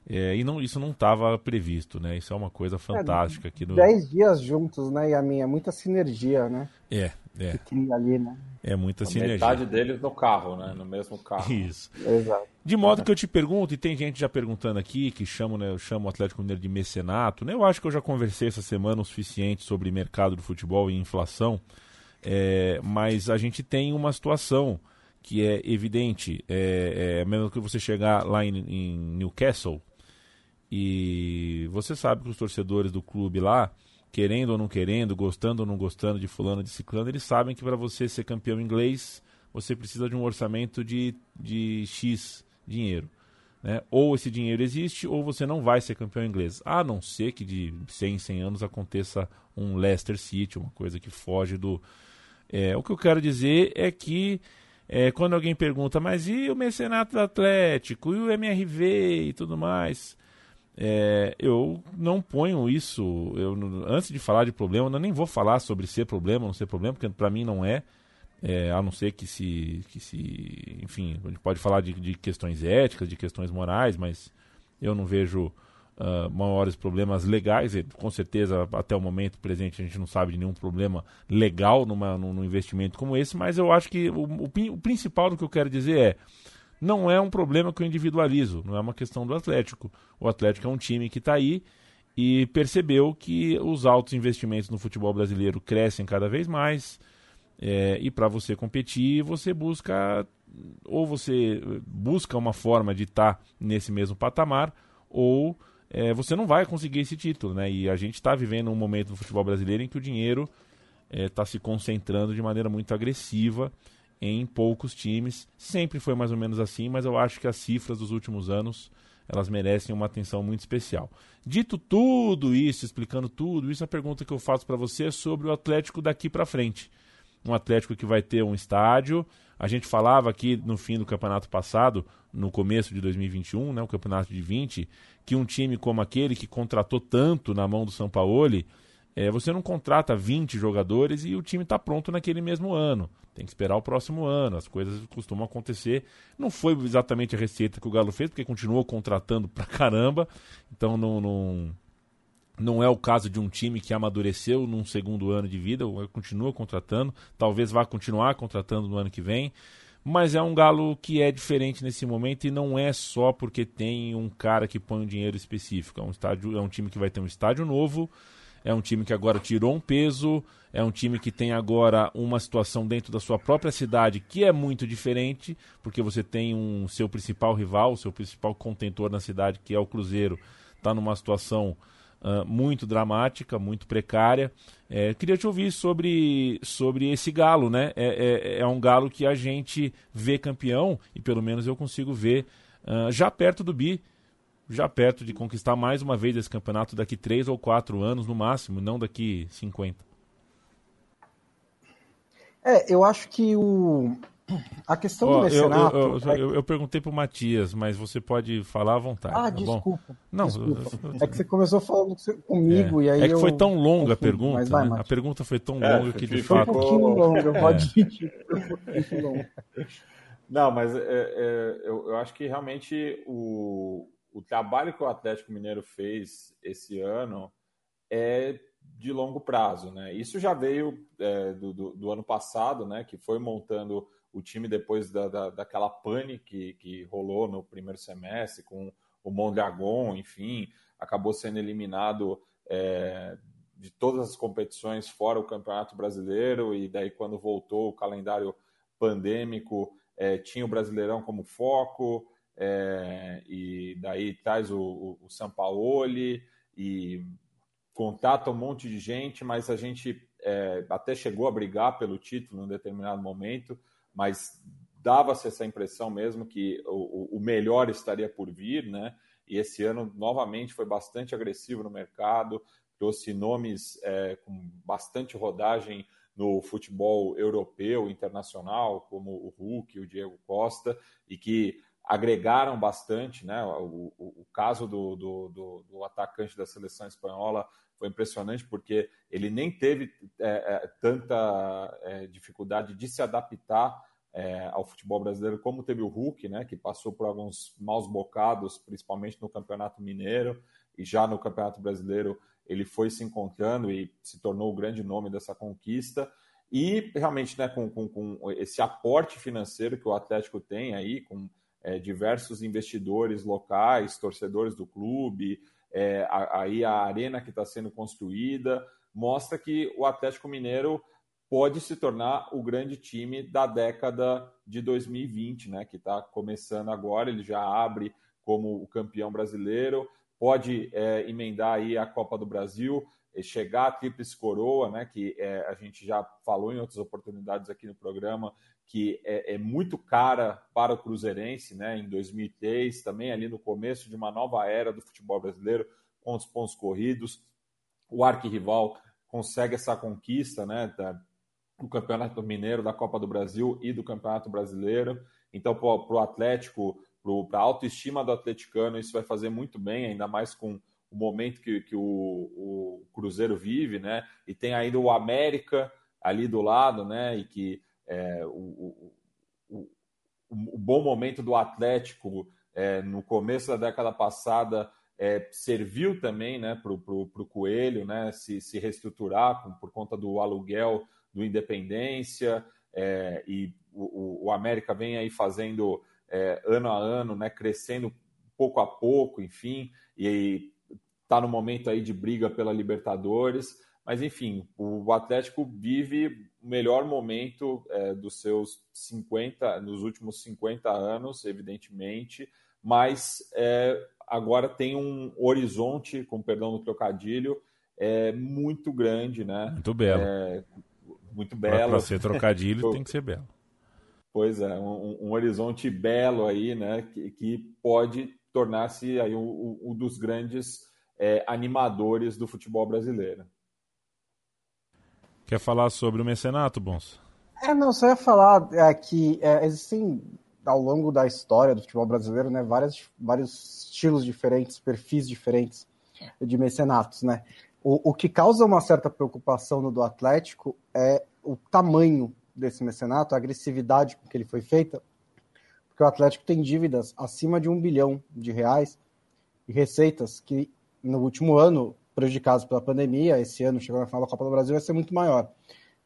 É, e não, isso não estava previsto, né? Isso é uma coisa fantástica aqui no. Dez dias juntos, né? E a minha, muita sinergia, né? É, é. ali, né? É muita a sinergia. Metade deles no carro, né? No mesmo carro. Isso. Exato. De modo que eu te pergunto, e tem gente já perguntando aqui, que chama, né, chama o Atlético Mineiro de mecenato, né? Eu acho que eu já conversei essa semana o suficiente sobre mercado do futebol e inflação, é, mas a gente tem uma situação que é evidente, é, é mesmo que você chegar lá em, em Newcastle, e você sabe que os torcedores do clube lá, querendo ou não querendo, gostando ou não gostando de fulano, de ciclano, eles sabem que para você ser campeão inglês, você precisa de um orçamento de, de X dinheiro. Né? Ou esse dinheiro existe, ou você não vai ser campeão inglês. A não ser que de 100 em 100 anos aconteça um Leicester City, uma coisa que foge do... É, o que eu quero dizer é que é, quando alguém pergunta, mas e o mecenato do Atlético, e o MRV e tudo mais... É, eu não ponho isso. Eu, antes de falar de problema, eu nem vou falar sobre ser problema ou não ser problema, porque para mim não é. é, a não ser que se, que se. Enfim, a gente pode falar de, de questões éticas, de questões morais, mas eu não vejo uh, maiores problemas legais. Com certeza, até o momento presente, a gente não sabe de nenhum problema legal numa, num, num investimento como esse, mas eu acho que o, o, o principal do que eu quero dizer é não é um problema que eu individualizo, não é uma questão do Atlético. O Atlético é um time que está aí e percebeu que os altos investimentos no futebol brasileiro crescem cada vez mais. É, e para você competir, você busca ou você busca uma forma de estar tá nesse mesmo patamar, ou é, você não vai conseguir esse título, né? E a gente está vivendo um momento no futebol brasileiro em que o dinheiro está é, se concentrando de maneira muito agressiva em poucos times. Sempre foi mais ou menos assim, mas eu acho que as cifras dos últimos anos elas merecem uma atenção muito especial. Dito tudo isso, explicando tudo isso, a pergunta que eu faço para você é sobre o Atlético daqui para frente. Um Atlético que vai ter um estádio. A gente falava aqui no fim do campeonato passado, no começo de 2021, né, o campeonato de 20, que um time como aquele que contratou tanto na mão do São Paulo é, você não contrata 20 jogadores e o time está pronto naquele mesmo ano. Tem que esperar o próximo ano, as coisas costumam acontecer. Não foi exatamente a receita que o Galo fez, porque continuou contratando pra caramba. Então não, não, não é o caso de um time que amadureceu num segundo ano de vida, continua contratando, talvez vá continuar contratando no ano que vem. Mas é um Galo que é diferente nesse momento e não é só porque tem um cara que põe um dinheiro específico. É um, estádio, é um time que vai ter um estádio novo é um time que agora tirou um peso, é um time que tem agora uma situação dentro da sua própria cidade que é muito diferente, porque você tem um seu principal rival, seu principal contentor na cidade, que é o Cruzeiro, está numa situação uh, muito dramática, muito precária. É, queria te ouvir sobre, sobre esse galo, né? É, é, é, um galo que a gente vê campeão, e pelo menos eu consigo ver uh, já perto do Bi já perto de conquistar mais uma vez esse campeonato daqui três ou quatro anos no máximo, não daqui 50. É, eu acho que o a questão oh, do mecenato... Eu, eu, eu, eu perguntei para o Matias, mas você pode falar à vontade. Ah, tá desculpa. Bom? Não, desculpa. é que você começou falando comigo é. e aí É que foi tão longa a pergunta, vai, né? A pergunta foi tão é, longa que de fato... Foi um pouquinho longa, admitir. Não, mas é, é, eu, eu acho que realmente o, o trabalho que o Atlético Mineiro fez esse ano é de longo prazo, né? Isso já veio é, do, do, do, ano passado, né? Que foi montando o time depois da, da, daquela pane que, que rolou no primeiro semestre com o Mondragon, enfim, acabou sendo eliminado é, de todas as competições fora o Campeonato Brasileiro e daí quando voltou o calendário pandêmico é, tinha o Brasileirão como foco, é, e daí traz o, o, o Sampaoli e contata um monte de gente, mas a gente é, até chegou a brigar pelo título em determinado momento, mas dava-se essa impressão mesmo que o, o, melhor estaria por vir, né? E esse ano novamente foi bastante agressivo no mercado, trouxe nomes é, com bastante rodagem no futebol europeu, internacional, como o Hulk, o Diego Costa, e que agregaram bastante, né? O, o, o caso do, do, do, do, atacante da seleção espanhola foi impressionante porque ele nem teve é, é, tanta é, dificuldade de se adaptar é, ao futebol brasileiro como teve o Hulk, né? Que passou por alguns maus bocados, principalmente no Campeonato Mineiro e já no Campeonato Brasileiro ele foi se encontrando e se tornou o grande nome dessa conquista. E realmente, né, com, com, com esse aporte financeiro que o Atlético tem aí, com é, diversos investidores locais, torcedores do clube, é, aí a arena que está sendo construída, mostra que o Atlético Mineiro pode se tornar o grande time da década de 2020, né, que está começando agora, ele já abre como o campeão brasileiro, pode é, emendar aí a Copa do Brasil, chegar a tríplice coroa, né, que é, a gente já falou em outras oportunidades aqui no programa, que é, é, muito cara para o Cruzeirense, né? Em 2003, também ali no começo de uma nova era do futebol brasileiro, com os pontos corridos, o arquirrival consegue essa conquista, né? Da, do Campeonato Mineiro, da Copa do Brasil e do Campeonato Brasileiro. Então, para o Atlético, para a autoestima do atleticano, isso vai fazer muito bem, ainda mais com o momento que, que o, o Cruzeiro vive, né? E tem ainda o América ali do lado, né? E que é, o, o, o, bom momento do Atlético é, no começo da década passada é, serviu também né, para o Coelho né, se, se reestruturar com, por conta do aluguel do Independência é, e o, o, América vem aí fazendo é, ano a ano, né, crescendo pouco a pouco, enfim, e está no momento aí de briga pela Libertadores. Mas, enfim, o Atlético vive o melhor momento é, dos seus 50, nos últimos 50 anos, evidentemente, mas é, agora tem um horizonte, com perdão do trocadilho, é, muito grande, né? Muito belo. É, muito belo. Para ser trocadilho tem que ser belo. Pois é, um, um horizonte belo aí, né? Que, que pode tornar-se aí um, um, dos grandes é, animadores do futebol brasileiro. Quer falar sobre o mecenato, Bons? É, não, só ia falar é, que é, existem ao longo da história do futebol brasileiro, né, várias, vários estilos diferentes, perfis diferentes de mecenatos, né? O, o que causa uma certa preocupação no do Atlético é o tamanho desse mecenato, a agressividade com que ele foi feita, porque o Atlético tem dívidas acima de um bilhão de reais e receitas que no último ano, prejudicados pela pandemia, esse ano chegou na final da Copa do Brasil, vai ser muito maior.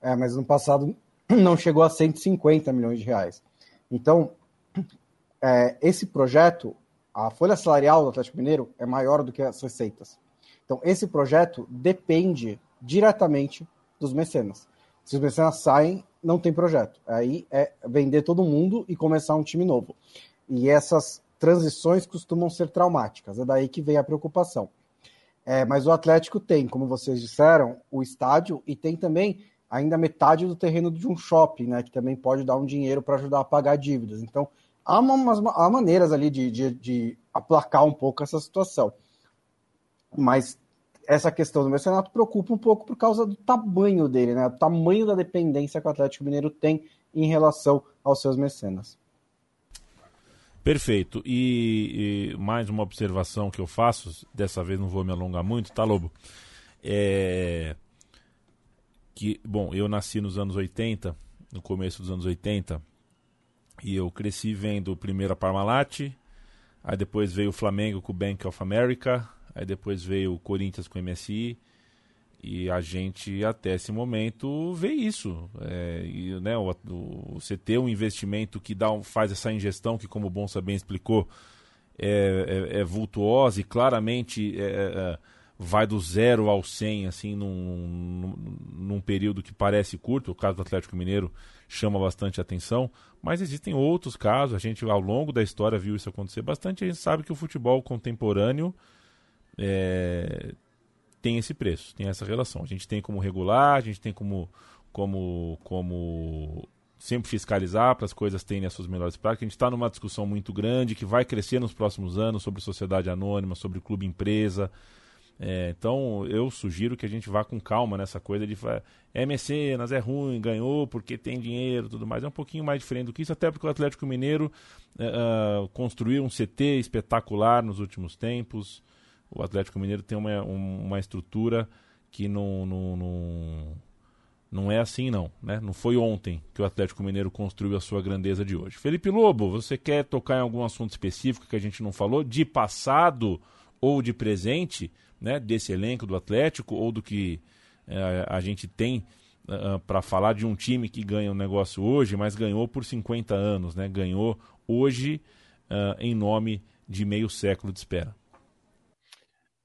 É, mas no passado não chegou a 150 milhões de reais. Então, é, esse projeto, a folha salarial do Atlético Mineiro é maior do que as receitas. Então, esse projeto depende diretamente dos mecenas. Se os mecenas saem, não tem projeto. Aí é vender todo mundo e começar um time novo. E essas transições costumam ser traumáticas. É daí que vem a preocupação. É, mas o Atlético tem, como vocês disseram, o estádio e tem também ainda metade do terreno de um shopping, né? Que também pode dar um dinheiro para ajudar a pagar dívidas. Então, há, umas, há maneiras ali de, de, de aplacar um pouco essa situação. Mas essa questão do mecenato preocupa um pouco por causa do tamanho dele, né? O tamanho da dependência que o Atlético Mineiro tem em relação aos seus mecenas. Perfeito. E, e, mais uma observação que eu faço, dessa vez não vou me alongar muito, tá, Lobo? É que, bom, eu nasci nos anos 80, no começo dos anos 80, e eu cresci vendo primeiro a Parmalat, aí depois veio o Flamengo com o Bank of America, Aí depois veio o Corinthians com o MSI. E a gente, até esse momento, vê isso. É, e, né, o, o, você ter um investimento que dá faz essa ingestão, que, como o Bonsa bem explicou, é, é, é vultuosa e claramente é, é, é, vai do zero ao 100 assim, num, num, num, período que parece curto. O caso do Atlético Mineiro chama bastante atenção. Mas existem outros casos. A gente, ao longo da história, viu isso acontecer bastante. A gente sabe que o futebol contemporâneo é, tem esse preço, tem essa relação. A gente tem como regular, a gente tem como, como, como sempre fiscalizar para as coisas terem as suas melhores práticas. A gente está numa discussão muito grande que vai crescer nos próximos anos sobre sociedade anônima, sobre clube empresa. É, então eu sugiro que a gente vá com calma nessa coisa de é mecenas, é ruim, ganhou porque tem dinheiro tudo mais. É um pouquinho mais diferente do que isso, até porque o Atlético Mineiro uh, construiu um CT espetacular nos últimos tempos o Atlético Mineiro tem uma, uma estrutura que não, não, não, não é assim não, né? Não foi ontem que o Atlético Mineiro construiu a sua grandeza de hoje. Felipe Lobo, você quer tocar em algum assunto específico que a gente não falou, de passado ou de presente, né? Desse elenco do Atlético ou do que é, a gente tem eh, eh, para falar de um time que ganha um negócio hoje, mas ganhou por 50 anos, né? Ganhou hoje em nome de meio século de espera.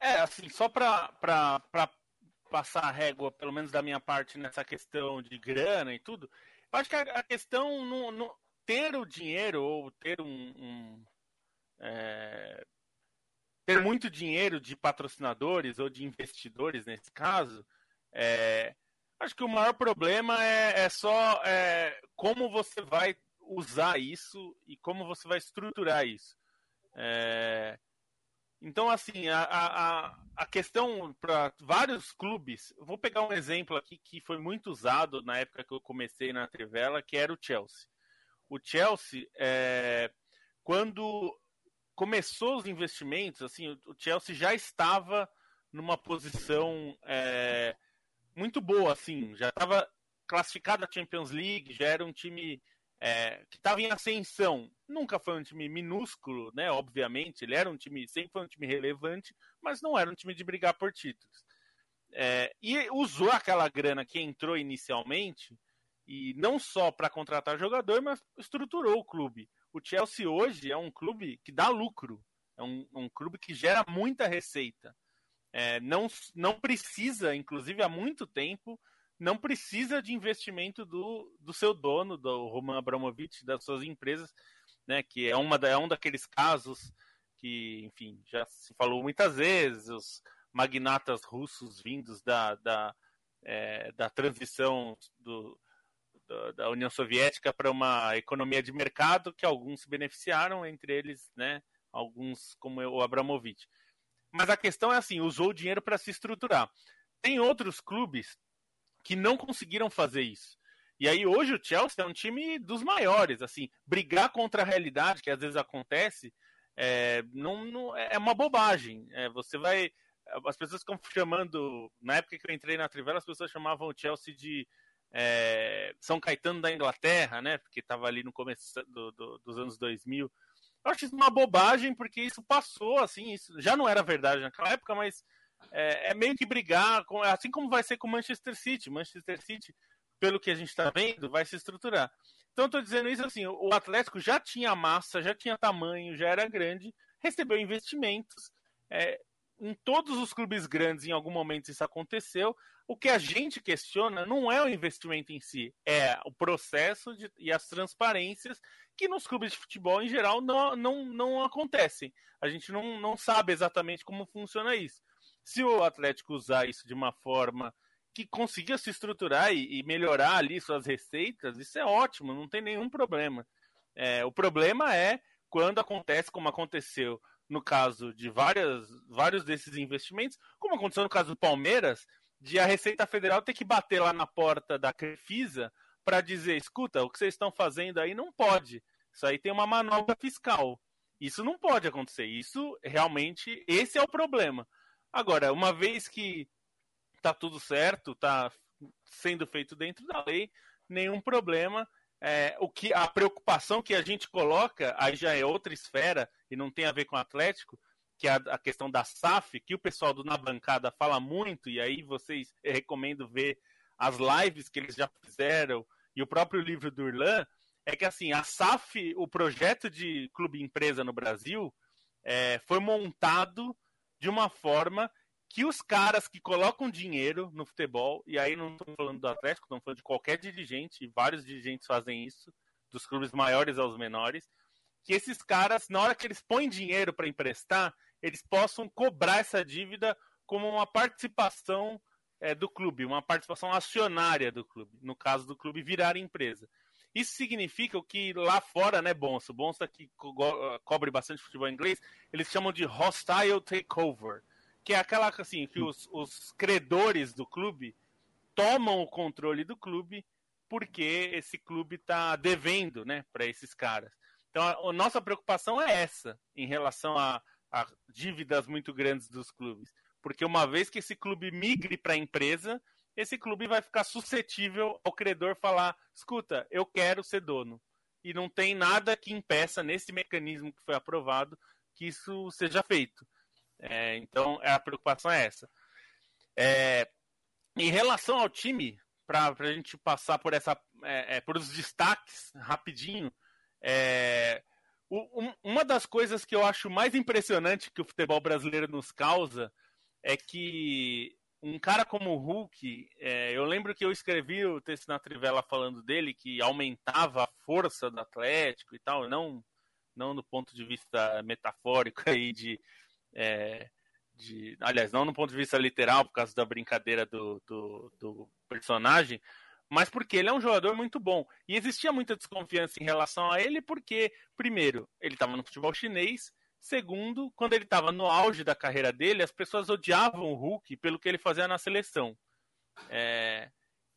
É, assim, só para passar a régua, pelo menos da minha parte, nessa questão de grana e tudo, eu acho que a, a questão no, no, ter o dinheiro ou ter um. um é, ter muito dinheiro de patrocinadores ou de investidores nesse caso, é, acho que o maior problema é, é só é, como você vai usar isso e como você vai estruturar isso. É, então, assim, a, a, a questão para vários clubes, vou pegar um exemplo aqui que foi muito usado na época que eu comecei na Trivela, que era o Chelsea. O Chelsea, é, quando começou os investimentos, assim, o Chelsea já estava numa posição é, muito boa, assim, já estava classificado à Champions League, já era um time é, que estava em ascensão. Nunca foi um time minúsculo, né? Obviamente, ele era um time, sempre foi um time relevante, mas não era um time de brigar por títulos. É, e usou aquela grana que entrou inicialmente, e não só para contratar jogador, mas estruturou o clube. O Chelsea hoje é um clube que dá lucro, é um, um clube que gera muita receita. É, não, não precisa, inclusive há muito tempo, não precisa de investimento do, do seu dono, do Roman Abramovich, das suas empresas, né, que é, uma, é um daqueles casos que, enfim, já se falou muitas vezes, os magnatas russos vindos da, da, é, da transição do, da União Soviética para uma economia de mercado, que alguns se beneficiaram, entre eles, né, alguns como o Abramovich. Mas a questão é assim, usou o dinheiro para se estruturar. Tem outros clubes que não conseguiram fazer isso. E aí hoje o Chelsea é um time dos maiores, assim, brigar contra a realidade que às vezes acontece é, não, não é uma bobagem. É, você vai, as pessoas ficam chamando, na época que eu entrei na Trivela, as pessoas chamavam o Chelsea de é, São Caetano da Inglaterra, né? Porque estava ali no começo do, do, dos anos 2000. Eu acho isso uma bobagem porque isso passou, assim, isso já não era verdade naquela época, mas é, é, meio que brigar, com, assim como vai ser com o Manchester City. Manchester City, pelo que a gente está vendo, vai se estruturar. Então, estou dizendo isso assim: o Atlético já tinha massa, já tinha tamanho, já era grande, recebeu investimentos. É, em todos os clubes grandes, em algum momento isso aconteceu. O que a gente questiona não é o investimento em si, é o processo de, e as transparências que nos clubes de futebol, em geral, não, não, não acontecem. A gente não, não sabe exatamente como funciona isso. Se o Atlético usar isso de uma forma que consiga se estruturar e, e melhorar ali suas receitas, isso é ótimo, não tem nenhum problema. É, o problema é quando acontece como aconteceu no caso de várias, vários desses investimentos, como aconteceu no caso do Palmeiras, de a Receita Federal ter que bater lá na porta da Crefisa para dizer, escuta, o que vocês estão fazendo aí não pode. Isso aí tem uma manobra fiscal. Isso não pode acontecer. Isso realmente, esse é o problema. Agora, uma vez que tá tudo certo, tá sendo feito dentro da lei, nenhum problema. É, o que a preocupação que a gente coloca aí já é outra esfera e não tem a ver com o Atlético, que é a, a questão da SAF, que o pessoal do Na Bancada fala muito, e aí vocês recomendo ver as lives que eles já fizeram e o próprio livro do Irlan, é que assim, a SAF, o projeto de clube empresa no Brasil, é, foi montado de uma forma que os caras que colocam dinheiro no futebol, e aí não estou falando do Atlético, estou falando de qualquer dirigente, e vários dirigentes fazem isso, dos clubes maiores aos menores, que esses caras, na hora que eles põem dinheiro para emprestar, eles possam cobrar essa dívida como uma participação é, do clube, uma participação acionária do clube, no caso do clube virar empresa. Isso significa o que lá fora, né, Bonso? Bonso que co cobre bastante futebol inglês, eles chamam de hostile takeover, que é aquela assim que os, os credores do clube tomam o controle do clube porque esse clube está devendo, né, para esses caras. Então, a, a, nossa preocupação é essa em relação a, a dívidas muito grandes dos clubes, porque uma vez que esse clube migre para a empresa, esse clube vai ficar suscetível ao credor falar: escuta, eu quero ser dono. E não tem nada que impeça, nesse mecanismo que foi aprovado, que isso seja feito. É, então, a preocupação é essa. É, em relação ao time, para a gente passar por essa, é, é, por os destaques rapidinho, é, o, uma das coisas que eu acho mais impressionante que o futebol brasileiro nos causa é que um cara como o Hulk, é, eu lembro que eu escrevi o texto na Trivela falando dele, que aumentava a força do Atlético e tal, não, não do ponto de vista metafórico aí de, é, de. Aliás, não no ponto de vista literal, por causa da brincadeira do, do, do personagem, mas porque ele é um jogador muito bom. E existia muita desconfiança em relação a ele, porque, primeiro, ele estava no futebol chinês Segundo, quando ele estava no auge da carreira dele, as pessoas odiavam o Hulk pelo que ele fazia na seleção. É...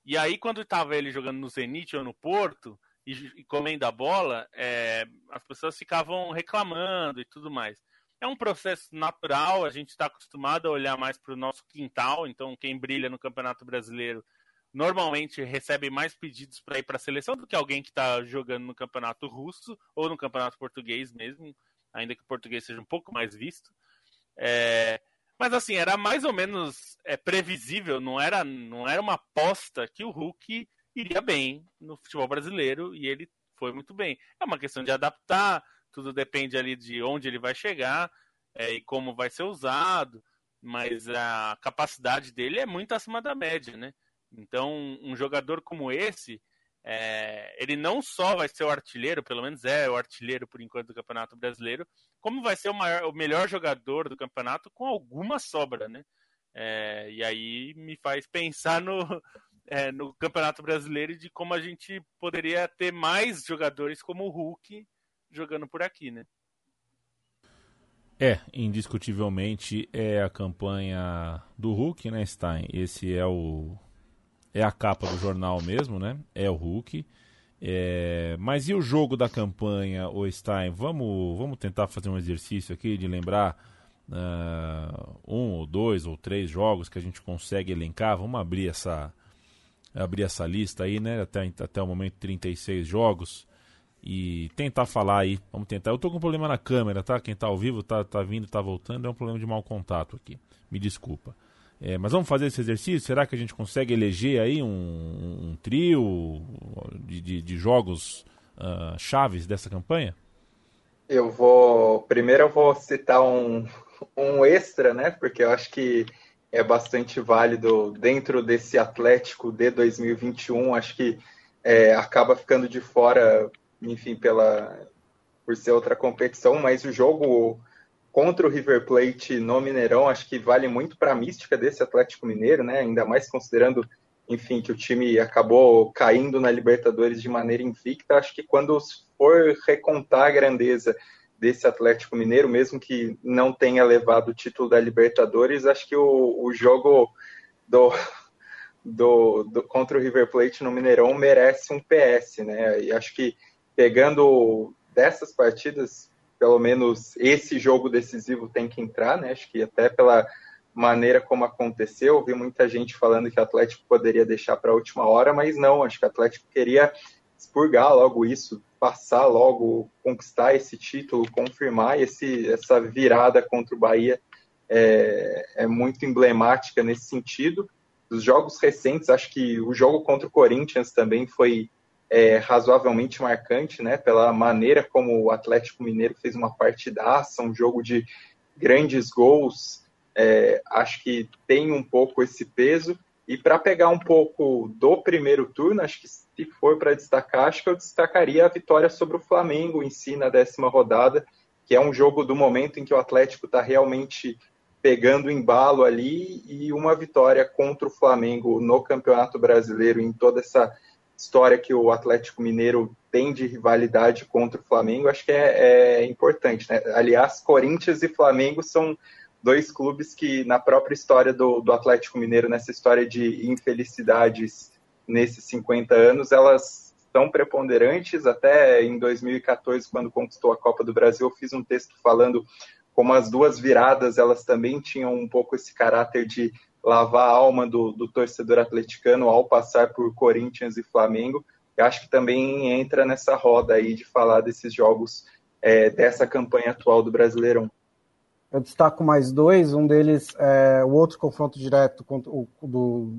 E aí, quando estava ele jogando no Zenit ou no Porto e, e comendo a bola, é... as pessoas ficavam reclamando e tudo mais. É um processo natural, a gente está acostumado a olhar mais para o nosso quintal, então quem brilha no Campeonato Brasileiro normalmente recebe mais pedidos para ir para a seleção do que alguém que está jogando no campeonato russo ou no campeonato português mesmo, ainda que o português seja um pouco mais visto. É, mas assim, era mais ou menos é, previsível, não era, não era uma aposta que o Hulk iria bem no futebol brasileiro e ele foi muito bem. É uma questão de adaptar, tudo depende ali de onde ele vai chegar é, e como vai ser usado, mas a capacidade dele é muito acima da média, né? Então, um jogador como esse, é, ele não só vai ser o artilheiro, pelo menos é o artilheiro por enquanto do Campeonato Brasileiro, como vai ser o, maior, o melhor jogador do campeonato com alguma sobra, né? É, e aí me faz pensar no, é, no Campeonato Brasileiro de como a gente poderia ter mais jogadores como o Hulk jogando por aqui, né? É, indiscutivelmente é a campanha do Hulk, né, Stein? Esse é o é a capa do jornal mesmo, né? É o Hulk. É... Mas e o jogo da campanha, o Stein? Vamos, vamos tentar fazer um exercício aqui de lembrar uh, um ou dois ou três jogos que a gente consegue elencar. Vamos abrir essa abrir essa lista aí, né? Até, até o momento 36 jogos e tentar falar aí. Vamos tentar. Eu tô com um problema na câmera, tá? Quem tá ao vivo, tá, tá vindo, tá voltando, é um problema de mau contato aqui. Me desculpa. É, mas vamos fazer esse exercício? Será que a gente consegue eleger aí um, um trio de, de, de jogos uh, chaves dessa campanha? Eu vou. Primeiro eu vou citar um, um extra, né? Porque eu acho que é bastante válido dentro desse Atlético de 2021. Acho que é, acaba ficando de fora, enfim, pela por ser outra competição, mas o jogo contra o River Plate no Mineirão, acho que vale muito para a mística desse Atlético Mineiro, né? Ainda mais considerando, enfim, que o time acabou caindo na Libertadores de maneira invicta. Acho que quando for recontar a grandeza desse Atlético Mineiro, mesmo que não tenha levado o título da Libertadores, acho que o, o jogo do, do, do, contra o River Plate no Mineirão merece um PS, né? E acho que pegando dessas partidas, pelo menos esse jogo decisivo tem que entrar, né? Acho que até pela maneira como aconteceu, vi muita gente falando que o Atlético poderia deixar para a última hora, mas não, acho que o Atlético queria expurgar logo isso, passar logo, conquistar esse título, confirmar esse, essa virada contra o Bahia é, é muito emblemática nesse sentido. Dos jogos recentes, acho que o jogo contra o Corinthians também foi é, razoavelmente marcante, né? Pela maneira como o Atlético Mineiro fez uma partidaça, um jogo de grandes gols. É, acho que tem um pouco esse peso. E para pegar um pouco do primeiro turno, acho que se for para destacar, acho que eu destacaria a vitória sobre o Flamengo em si na décima rodada, que é um jogo do momento em que o Atlético está realmente pegando embalo ali e uma vitória contra o Flamengo no Campeonato Brasileiro em toda essa história que o Atlético Mineiro tem de rivalidade contra o Flamengo, acho que é, é importante. Né? Aliás, Corinthians e Flamengo são dois clubes que, na própria história do, do Atlético Mineiro, nessa história de infelicidades nesses 50 anos, elas são preponderantes. Até em 2014, quando conquistou a Copa do Brasil, eu fiz um texto falando como as duas viradas elas também tinham um pouco esse caráter de lavar a alma do, do torcedor atleticano ao passar por Corinthians e Flamengo. Eu acho que também entra nessa roda aí de falar desses jogos, é, dessa campanha atual do Brasileirão. Eu destaco mais dois, um deles é o outro confronto direto contra o, do,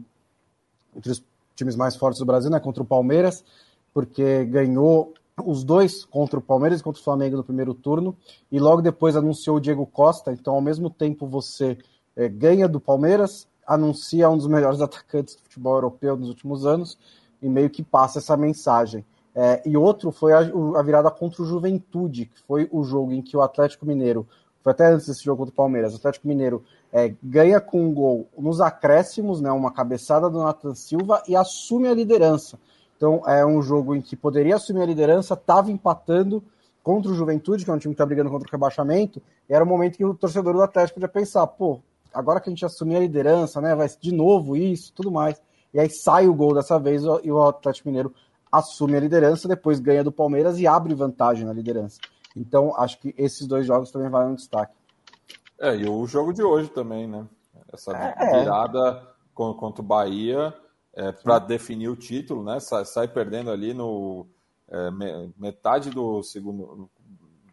entre os times mais fortes do Brasil, né, contra o Palmeiras, porque ganhou os dois contra o Palmeiras e contra o Flamengo no primeiro turno, e logo depois anunciou o Diego Costa, então ao mesmo tempo você é, ganha do Palmeiras, anuncia um dos melhores atacantes do futebol europeu nos últimos anos e meio que passa essa mensagem. É, e outro foi a, a, virada contra o Juventude, que foi o jogo em que o Atlético Mineiro, foi até antes desse jogo contra o Palmeiras, o Atlético Mineiro é, ganha com um gol nos acréscimos, né, uma cabeçada do Nathan Silva e assume a liderança. Então é um jogo em que poderia assumir a liderança, estava empatando contra o Juventude, que é um time que está brigando contra o rebaixamento, e era o momento que o torcedor do Atlético podia pensar, pô, agora que a gente assumiu a liderança, né? Vai de novo isso, tudo mais. E aí sai o gol dessa vez e o Atlético Mineiro assume a liderança, depois ganha do Palmeiras e abre vantagem na liderança. Então, acho que esses dois jogos também valem um destaque. É, e o jogo de hoje também, né? Essa é. virada contra o Bahia é, para definir o título, né? Sai, sai perdendo ali no é, metade do segundo,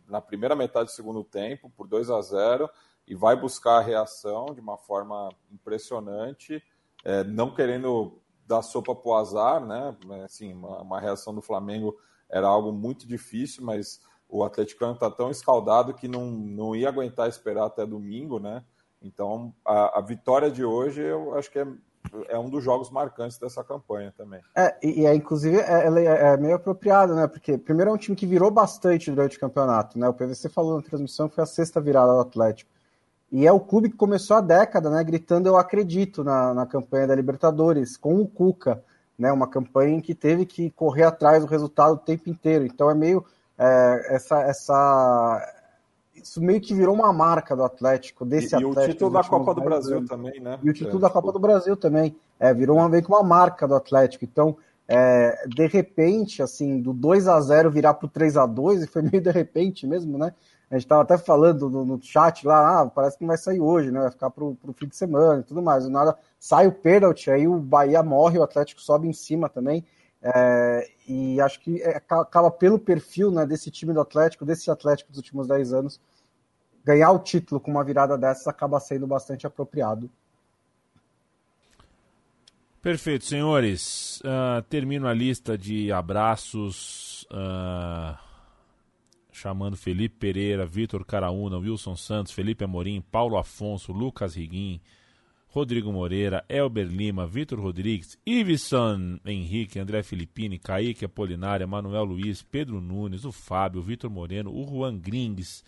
na primeira metade do segundo tempo por 2 a 0 e vai buscar a reação de uma forma impressionante, é, não querendo dar sopa para o azar, né? Assim, uma, uma, reação do Flamengo era algo muito difícil, mas o atleticano está tão escaldado que não, não ia aguentar esperar até domingo, né? Então, a, a vitória de hoje eu acho que é é um dos jogos marcantes dessa campanha também. É, e é, inclusive é, é, é, meio apropriado, né? Porque primeiro é um time que virou bastante durante o campeonato, né? O PVC falou na transmissão que foi a sexta virada do Atlético. E é o clube que começou a década, né? Gritando eu acredito na, na campanha da Libertadores, com o Cuca, né? Uma campanha em que teve que correr atrás do resultado o tempo inteiro. Então é meio é, essa, essa isso meio que virou uma marca do Atlético, desse e, Atlético. E o título da Copa do Brasil anos. também, né? E o título é, da Copa do Brasil também. É, virou uma, meio que uma marca do Atlético. Então, é, de repente, assim, do 2 a 0 virar pro 3 a 2 e foi meio de repente mesmo, né? A gente estava até falando no, no, chat lá, ah, parece que não vai sair hoje, né? Vai ficar pro, pro fim de semana e tudo mais. nada, sai o pênalti, aí o Bahia morre, o Atlético sobe em cima também. É, e acho que é, acaba pelo perfil né, desse time do Atlético, desse Atlético dos últimos 10 anos, ganhar o título com uma virada dessas acaba sendo bastante apropriado. Perfeito, senhores. Uh, termino a lista de abraços. Uh, chamando Felipe Pereira, Vitor Caraúna, Wilson Santos, Felipe Amorim, Paulo Afonso, Lucas Riguim, Rodrigo Moreira, Elber Lima, Vitor Rodrigues, Iveson Henrique, André Filippini, Kaique Apolinária, Manuel Luiz, Pedro Nunes, o Fábio, Vitor Moreno, o Juan Grings,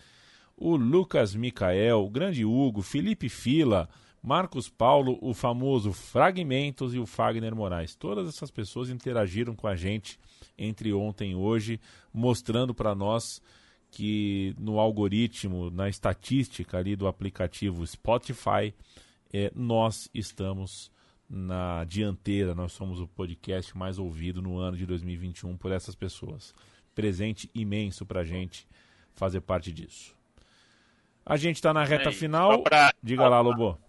o Lucas Micael, o grande Hugo, Felipe Fila, Marcos Paulo, o famoso Fragmentos e o Fagner Moraes. Todas essas pessoas interagiram com a gente entre ontem e hoje, mostrando para nós que no algoritmo, na estatística ali do aplicativo Spotify, é, nós estamos na dianteira, nós somos o podcast mais ouvido no ano de 2021 por essas pessoas. Presente imenso para a gente fazer parte disso. A gente está na reta final. Pra... Diga lá, Lobo.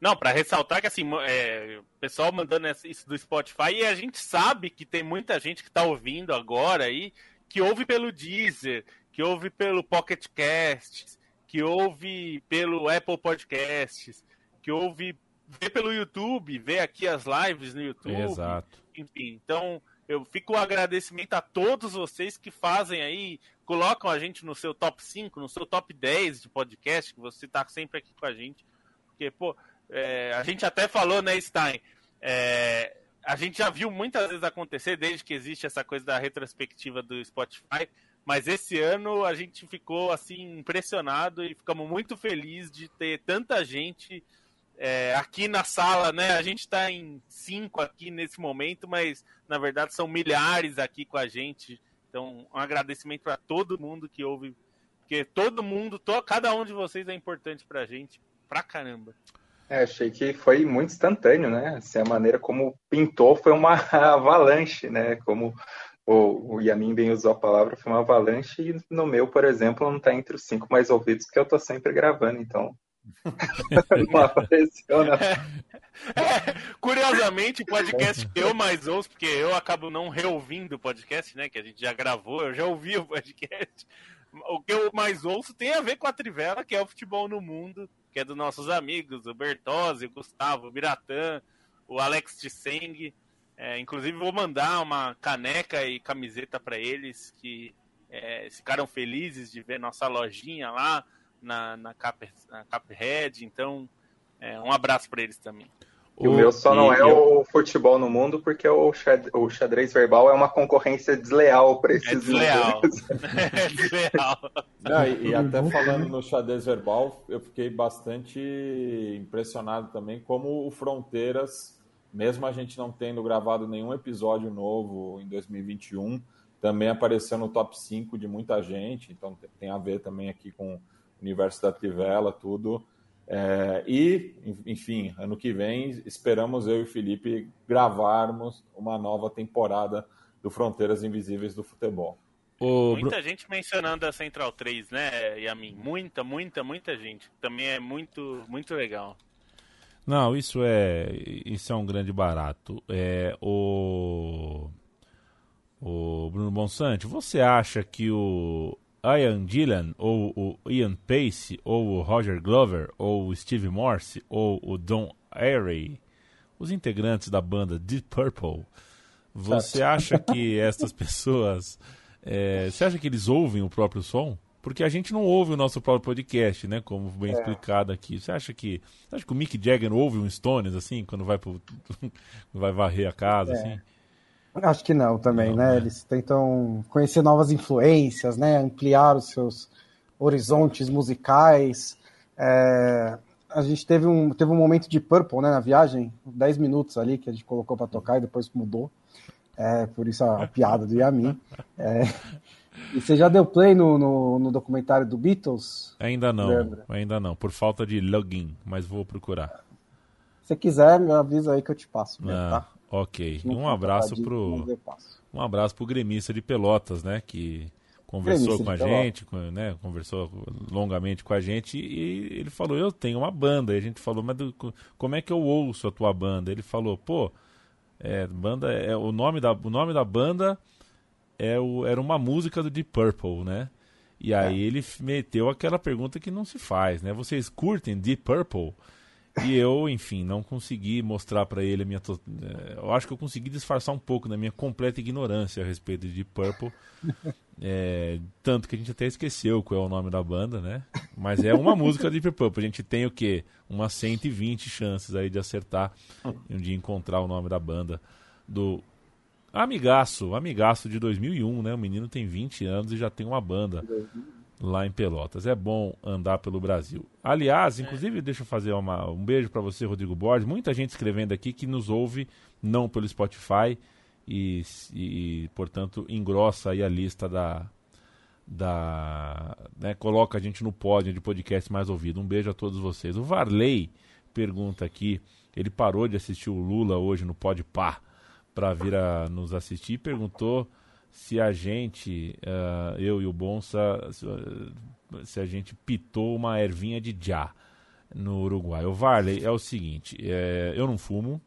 Não, para ressaltar que assim, é, o pessoal mandando isso do Spotify e a gente sabe que tem muita gente que está ouvindo agora aí, que ouve pelo Deezer, que ouve pelo Pocket Casts, que ouve pelo Apple Podcasts, que ouve vê pelo YouTube, vê aqui as lives no YouTube. Exato. Enfim, então eu fico o um agradecimento a todos vocês que fazem aí, colocam a gente no seu top 5, no seu top 10 de podcast, que você está sempre aqui com a gente. Porque, pô, é, a gente até falou, né, Stein? É, a gente já viu muitas vezes acontecer desde que existe essa coisa da retrospectiva do Spotify, mas esse ano a gente ficou assim impressionado e ficamos muito felizes de ter tanta gente é, aqui na sala, né? A gente está em cinco aqui nesse momento, mas na verdade são milhares aqui com a gente. Então, um agradecimento para todo mundo que ouve, porque todo mundo, to, cada um de vocês é importante para a gente, pra caramba. É, achei que foi muito instantâneo, né? Assim, a maneira como pintou foi uma avalanche, né? Como o, o Yamin bem usou a palavra, foi uma avalanche, e no meu, por exemplo, não está entre os cinco mais ouvidos, porque eu estou sempre gravando, então. não apareceu, né? É, curiosamente, o podcast que eu mais ouço, porque eu acabo não reouvindo o podcast, né? Que a gente já gravou, eu já ouvi o podcast. O que eu mais ouço tem a ver com a Trivela, que é o futebol no mundo que é dos nossos amigos, o Bertozzi, o Gustavo, o Biratã, o Alex Tseng. É, inclusive vou mandar uma caneca e camiseta para eles que é, ficaram felizes de ver nossa lojinha lá na, na, Cap, na. Então, é, um abraço para eles também. O meu só não é o futebol no mundo, porque o xadrez, o xadrez verbal é uma concorrência desleal para esses é desleal. é desleal. Não, e, e, até falando no xadrez verbal, eu fiquei bastante impressionado também como o Fronteiras, mesmo a gente não tendo gravado nenhum episódio novo em 2021, também apareceu no top 5 de muita gente, então tem a ver também aqui com o universo da Trivela, tudo. É, e, enfim, ano que vem esperamos eu e o Felipe gravarmos uma nova temporada do Fronteiras Invisíveis do Futebol. O... Muita gente mencionando a Central 3, né, Yamin? Muita, muita, muita gente. Também é muito, muito legal. Não, isso é isso é um grande barato. É o o Bruno Bonsante, você acha que o Ian Gillan ou o Ian Pace ou o Roger Glover ou o Steve Morse ou o Don Airey, os integrantes da banda Deep Purple, você acha que essas pessoas, é, você acha que eles ouvem o próprio som? Porque a gente não ouve o nosso próprio podcast, né? Como bem é. explicado aqui. Você acha que, você acha que o Mick Jagger ouve um Stones assim quando vai pro, vai varrer a casa é. assim? Acho que não também, não, né? né? Eles tentam conhecer novas influências, né? Ampliar os seus horizontes musicais. É... A gente teve um, teve um momento de Purple, né, na viagem, 10 minutos ali que a gente colocou para tocar e depois mudou. É, por isso a, piada do Yamin. É... E você já deu play no, no, no, documentário do Beatles? Ainda não, ainda não, por falta de login, mas vou procurar. Se quiser, me avisa aí que eu te passo. ah, tá? Ok. Um abraço pro um abraço pro gremista de Pelotas, né, que conversou com a gente, com, né, conversou longamente com a gente e ele falou: "Eu tenho uma banda". E a gente falou: "Mas do, como é que eu ouço a tua banda?". Ele falou: "Pô, é, banda é o nome da o nome da banda é o, era uma música do Deep Purple, né? E aí é. ele meteu aquela pergunta que não se faz, né? Vocês curtem Deep Purple? E eu, enfim, não consegui mostrar para ele a minha. To... Eh, eu acho que eu consegui disfarçar um pouco da minha completa ignorância a respeito de Deep Purple. É, tanto que a gente até esqueceu qual é o nome da banda, né? Mas é uma música de Deep Purple. A gente tem o quê? Umas 120 chances aí de acertar e um dia encontrar o nome da banda do amigaço, amigaço de 2001, né? O menino tem 20 anos e já tem uma banda lá em Pelotas. É bom andar pelo Brasil. Aliás, inclusive, deixa eu fazer uma, um beijo para você, Rodrigo Borges. Muita gente escrevendo aqui que nos ouve não pelo Spotify e, e portanto, engrossa aí a lista da. da né, coloca a gente no pódio de podcast mais ouvido. Um beijo a todos vocês. O Varley pergunta aqui. Ele parou de assistir o Lula hoje no Pode Par para vir a nos assistir e perguntou se a gente, uh, eu e o Bonsa, se a gente pitou uma ervinha de já no Uruguai. O Varley é o seguinte, é, eu não fumo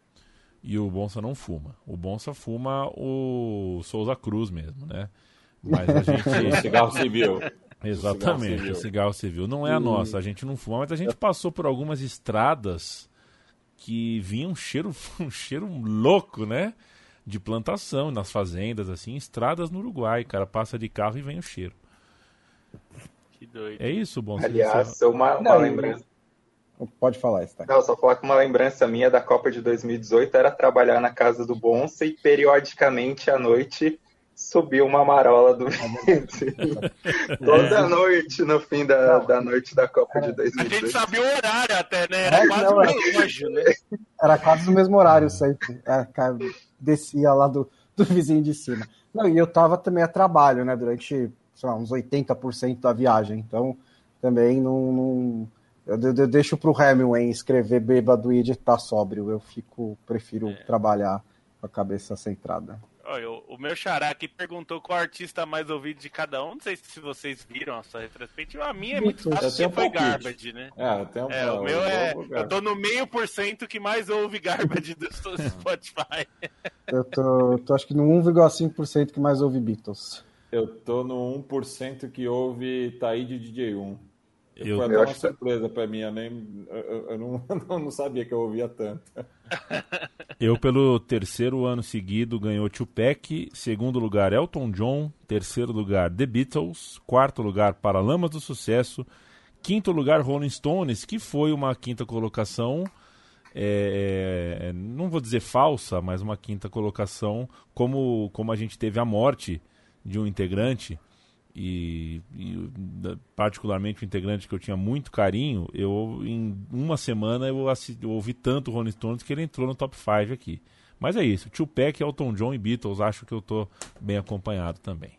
e o Bonsa não fuma. O Bonsa fuma o Souza Cruz mesmo, né? Mas a gente... cigarro civil. Exatamente, o cigarro, cigarro civil. Não é a nossa, a gente não fuma, mas a gente passou por algumas estradas que vinha um cheiro, um cheiro louco, né? De plantação, nas fazendas, assim, estradas no Uruguai, cara, passa de carro e vem o cheiro. Que doido. É isso, bom. Aliás, uma, uma Não, lembrança. Pode falar, está. Não, só falar que uma lembrança minha da Copa de 2018 era trabalhar na casa do Bonsa e periodicamente à noite subiu uma marola do vizinho. Toda noite, no fim da, da noite da Copa de 2018. A gente sabia o horário até, né? Era é, quase não, relógio, né? Era quase no mesmo horário sempre. É, descia lá do, do vizinho de cima. Não, e eu tava também a trabalho, né? Durante, sei lá, uns 80% da viagem. Então, também não... não eu, eu deixo pro Hemingway escrever bêbado e editar sóbrio. Eu fico, prefiro é. trabalhar com a cabeça centrada. Olha, o meu xará aqui perguntou qual artista mais ouvido de cada um. Não sei se vocês viram essa retrospectiva. A minha é muito fácil, um foi Garbage, né? É, tem um, é, o meu é. Eu tô no meio por cento que mais ouve Garbage do Spotify. Eu tô, tô acho que no 1,5% que mais ouve Beatles. Eu tô no 1% que ouve Taíde DJ1. Eu, foi até uma surpresa para mim, eu, nem, eu, eu não, eu não sabia que eu ouvia tanto. Eu, pelo terceiro ano seguido, ganhou Tupac, segundo lugar Elton John, terceiro lugar The Beatles, quarto lugar Paralamas do Sucesso, quinto lugar Rolling Stones, que foi uma quinta colocação, é, é não vou dizer falsa, mas uma quinta colocação, como, como a gente teve a morte de um integrante, e, e, particularmente o integrante que eu tinha muito carinho, eu em uma semana eu, eu ouvi tanto Rolling Stones que ele entrou no top 5 aqui. Mas é isso, Tupac, Elton John e Beatles, acho que eu tô bem acompanhado também.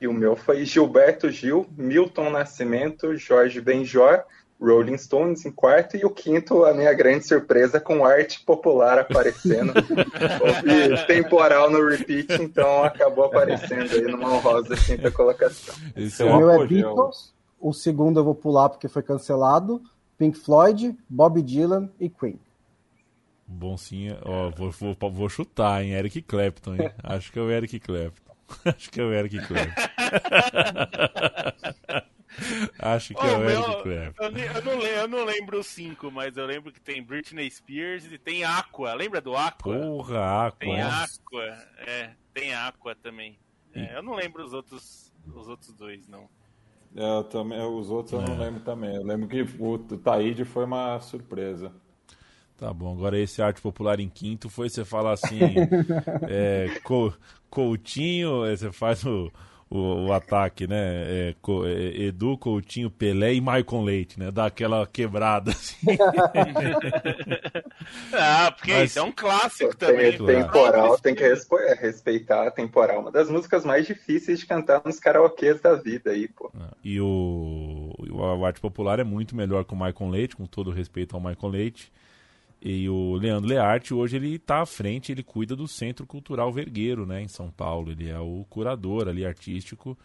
E o meu foi Gilberto Gil, Milton Nascimento, Jorge Benjor, Rolling Stones em quarto e o quinto, a minha grande surpresa, com arte popular aparecendo. Houve temporal no repeat, então acabou aparecendo aí numa honrosa quinta colocação. Esse é o meu é Beatles, o segundo eu vou pular porque foi cancelado, Pink Floyd, Bob Dylan e Queen. Boncinha, ó, vou, vou, vou chutar, hein? Eric Clapton, hein? Acho que é o Eric Clapton. Acho que é o Eric Clapton. Acho que oh, é o Eric meu, Clapton. Eu, eu, não, eu não lembro os cinco, mas eu lembro que tem Britney Spears e tem Aqua. Lembra do Aqua? Porra, Aqua. Tem Aqua, é. Tem Aqua também. É, eu não lembro os outros, os outros dois, não. É, eu também, os outros eu não é. lembro também. Eu lembro que o Taíde foi uma surpresa. Tá bom, agora esse arte popular em quinto foi você falar assim, é, Coutinho, você faz o, o, o ataque, né? É, é, Edu, Coutinho, Pelé e Maicon Leite, né? Dá aquela quebrada assim. ah, porque Mas, isso é um clássico também. Tem, temporal, tem que é, respeitar a temporal. Uma das músicas mais difíceis de cantar nos karaokês da vida aí, pô. Ah, e o, o arte popular é muito melhor que o Maicon Leite, com todo respeito ao Maicon Leite. E o Leandro Learte, hoje ele está à frente, ele cuida do Centro Cultural Vergueiro, né, em São Paulo. Ele é o curador ali artístico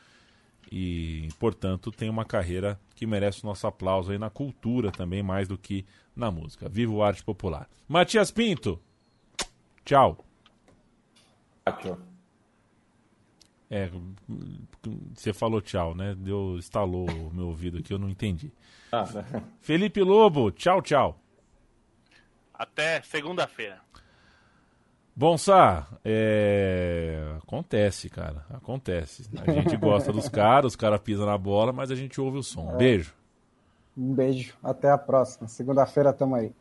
e, portanto, tem uma carreira que merece o nosso aplauso aí na cultura também, mais do que na música. Viva o arte popular. Matias Pinto, tchau. Tchau. É, você falou tchau, né? Deu, estalou o meu ouvido aqui, eu não entendi. Ah, né? Felipe Lobo, tchau, tchau. Até segunda-feira. Bom, Sá, é... acontece, cara. Acontece. A gente gosta dos caras, os caras pisam na bola, mas a gente ouve o som. É. Beijo. Um beijo. Até a próxima. Segunda-feira tamo aí.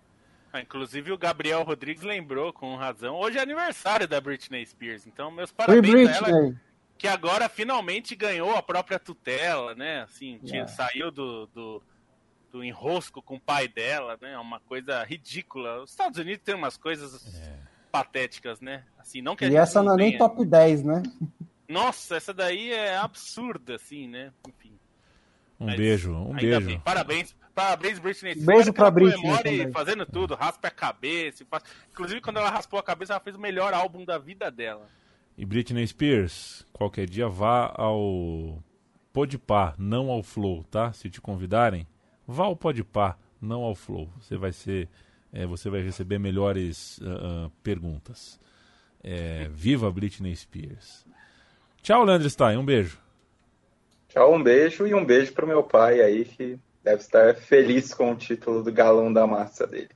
Ah, inclusive o Gabriel Rodrigues lembrou com razão. Hoje é aniversário da Britney Spears, então meus parabéns a ela, que agora finalmente ganhou a própria tutela, né? Assim, tinha, saiu do, do do enrosco com o pai dela, né? É uma coisa ridícula. Os Estados Unidos tem umas coisas é. patéticas, né? Assim, não que e essa não é nem top 10, né? Nossa, essa daí é absurda, assim, né? Enfim. Um Mas, beijo, um beijo. Bem. Parabéns, parabéns, Britney Spears. Beijo pra Britney. fazendo tudo, raspa a cabeça. Faz... Inclusive, quando ela raspou a cabeça, ela fez o melhor álbum da vida dela. E Britney Spears, qualquer dia vá ao Podpah, não ao Flow, tá? Se te convidarem, Vá ao Podpah, não ao Flow. Você vai ser, é, você vai receber melhores uh, perguntas. É, viva Britney Spears. Tchau, Leandro Stein. Um beijo. Tchau, um beijo e um beijo pro meu pai aí que deve estar feliz com o título do galão da massa dele.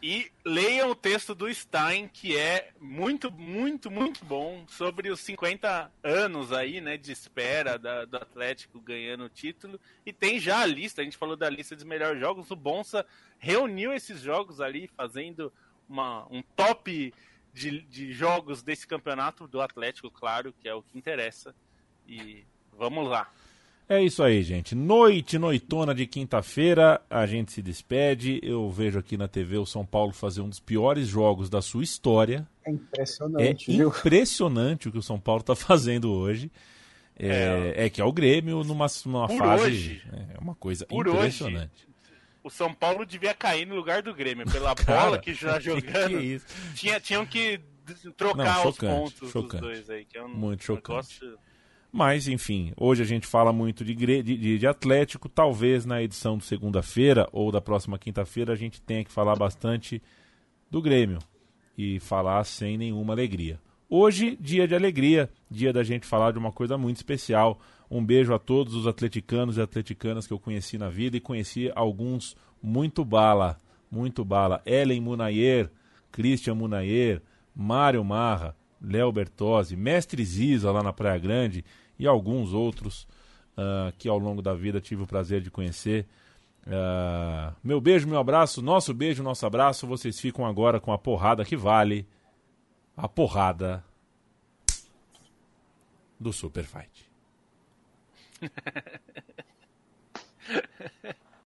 E leiam o texto do Stein, que é muito, muito, muito bom, sobre os 50 anos aí, né, de espera da, do Atlético ganhando o título. E tem já a lista, a gente falou da lista dos melhores jogos. O Bonsa reuniu esses jogos ali, fazendo uma, um top de, de jogos desse campeonato do Atlético, claro, que é o que interessa. E vamos lá. É isso aí, gente. Noite, noitona de quinta-feira, a gente se despede. Eu vejo aqui na TV o São Paulo fazer um dos piores jogos da sua história. É impressionante. É viu? impressionante o que o São Paulo está fazendo hoje. É, é, é, que é o Grêmio numa, numa fase. Hoje, é uma coisa impressionante. Hoje, o São Paulo devia cair no lugar do Grêmio pela Cara, bola que já jogando. Que isso? Tinha, tinham que trocar Não, chocante, os pontos chocante. dos dois aí. Que é um Muito chocante. Negócio mas, enfim, hoje a gente fala muito de, de, de Atlético. Talvez na edição de segunda-feira ou da próxima quinta-feira a gente tenha que falar bastante do Grêmio e falar sem nenhuma alegria. Hoje, dia de alegria, dia da gente falar de uma coisa muito especial. Um beijo a todos os atleticanos e atleticanas que eu conheci na vida e conheci alguns muito bala, muito bala. Ellen Munayer, Christian Munayer, Mário Marra, Léo Bertozzi, Mestre Ziza lá na Praia Grande e alguns outros uh, que ao longo da vida tive o prazer de conhecer. Uh, meu beijo, meu abraço, nosso beijo, nosso abraço. Vocês ficam agora com a porrada que vale a porrada do Super Fight.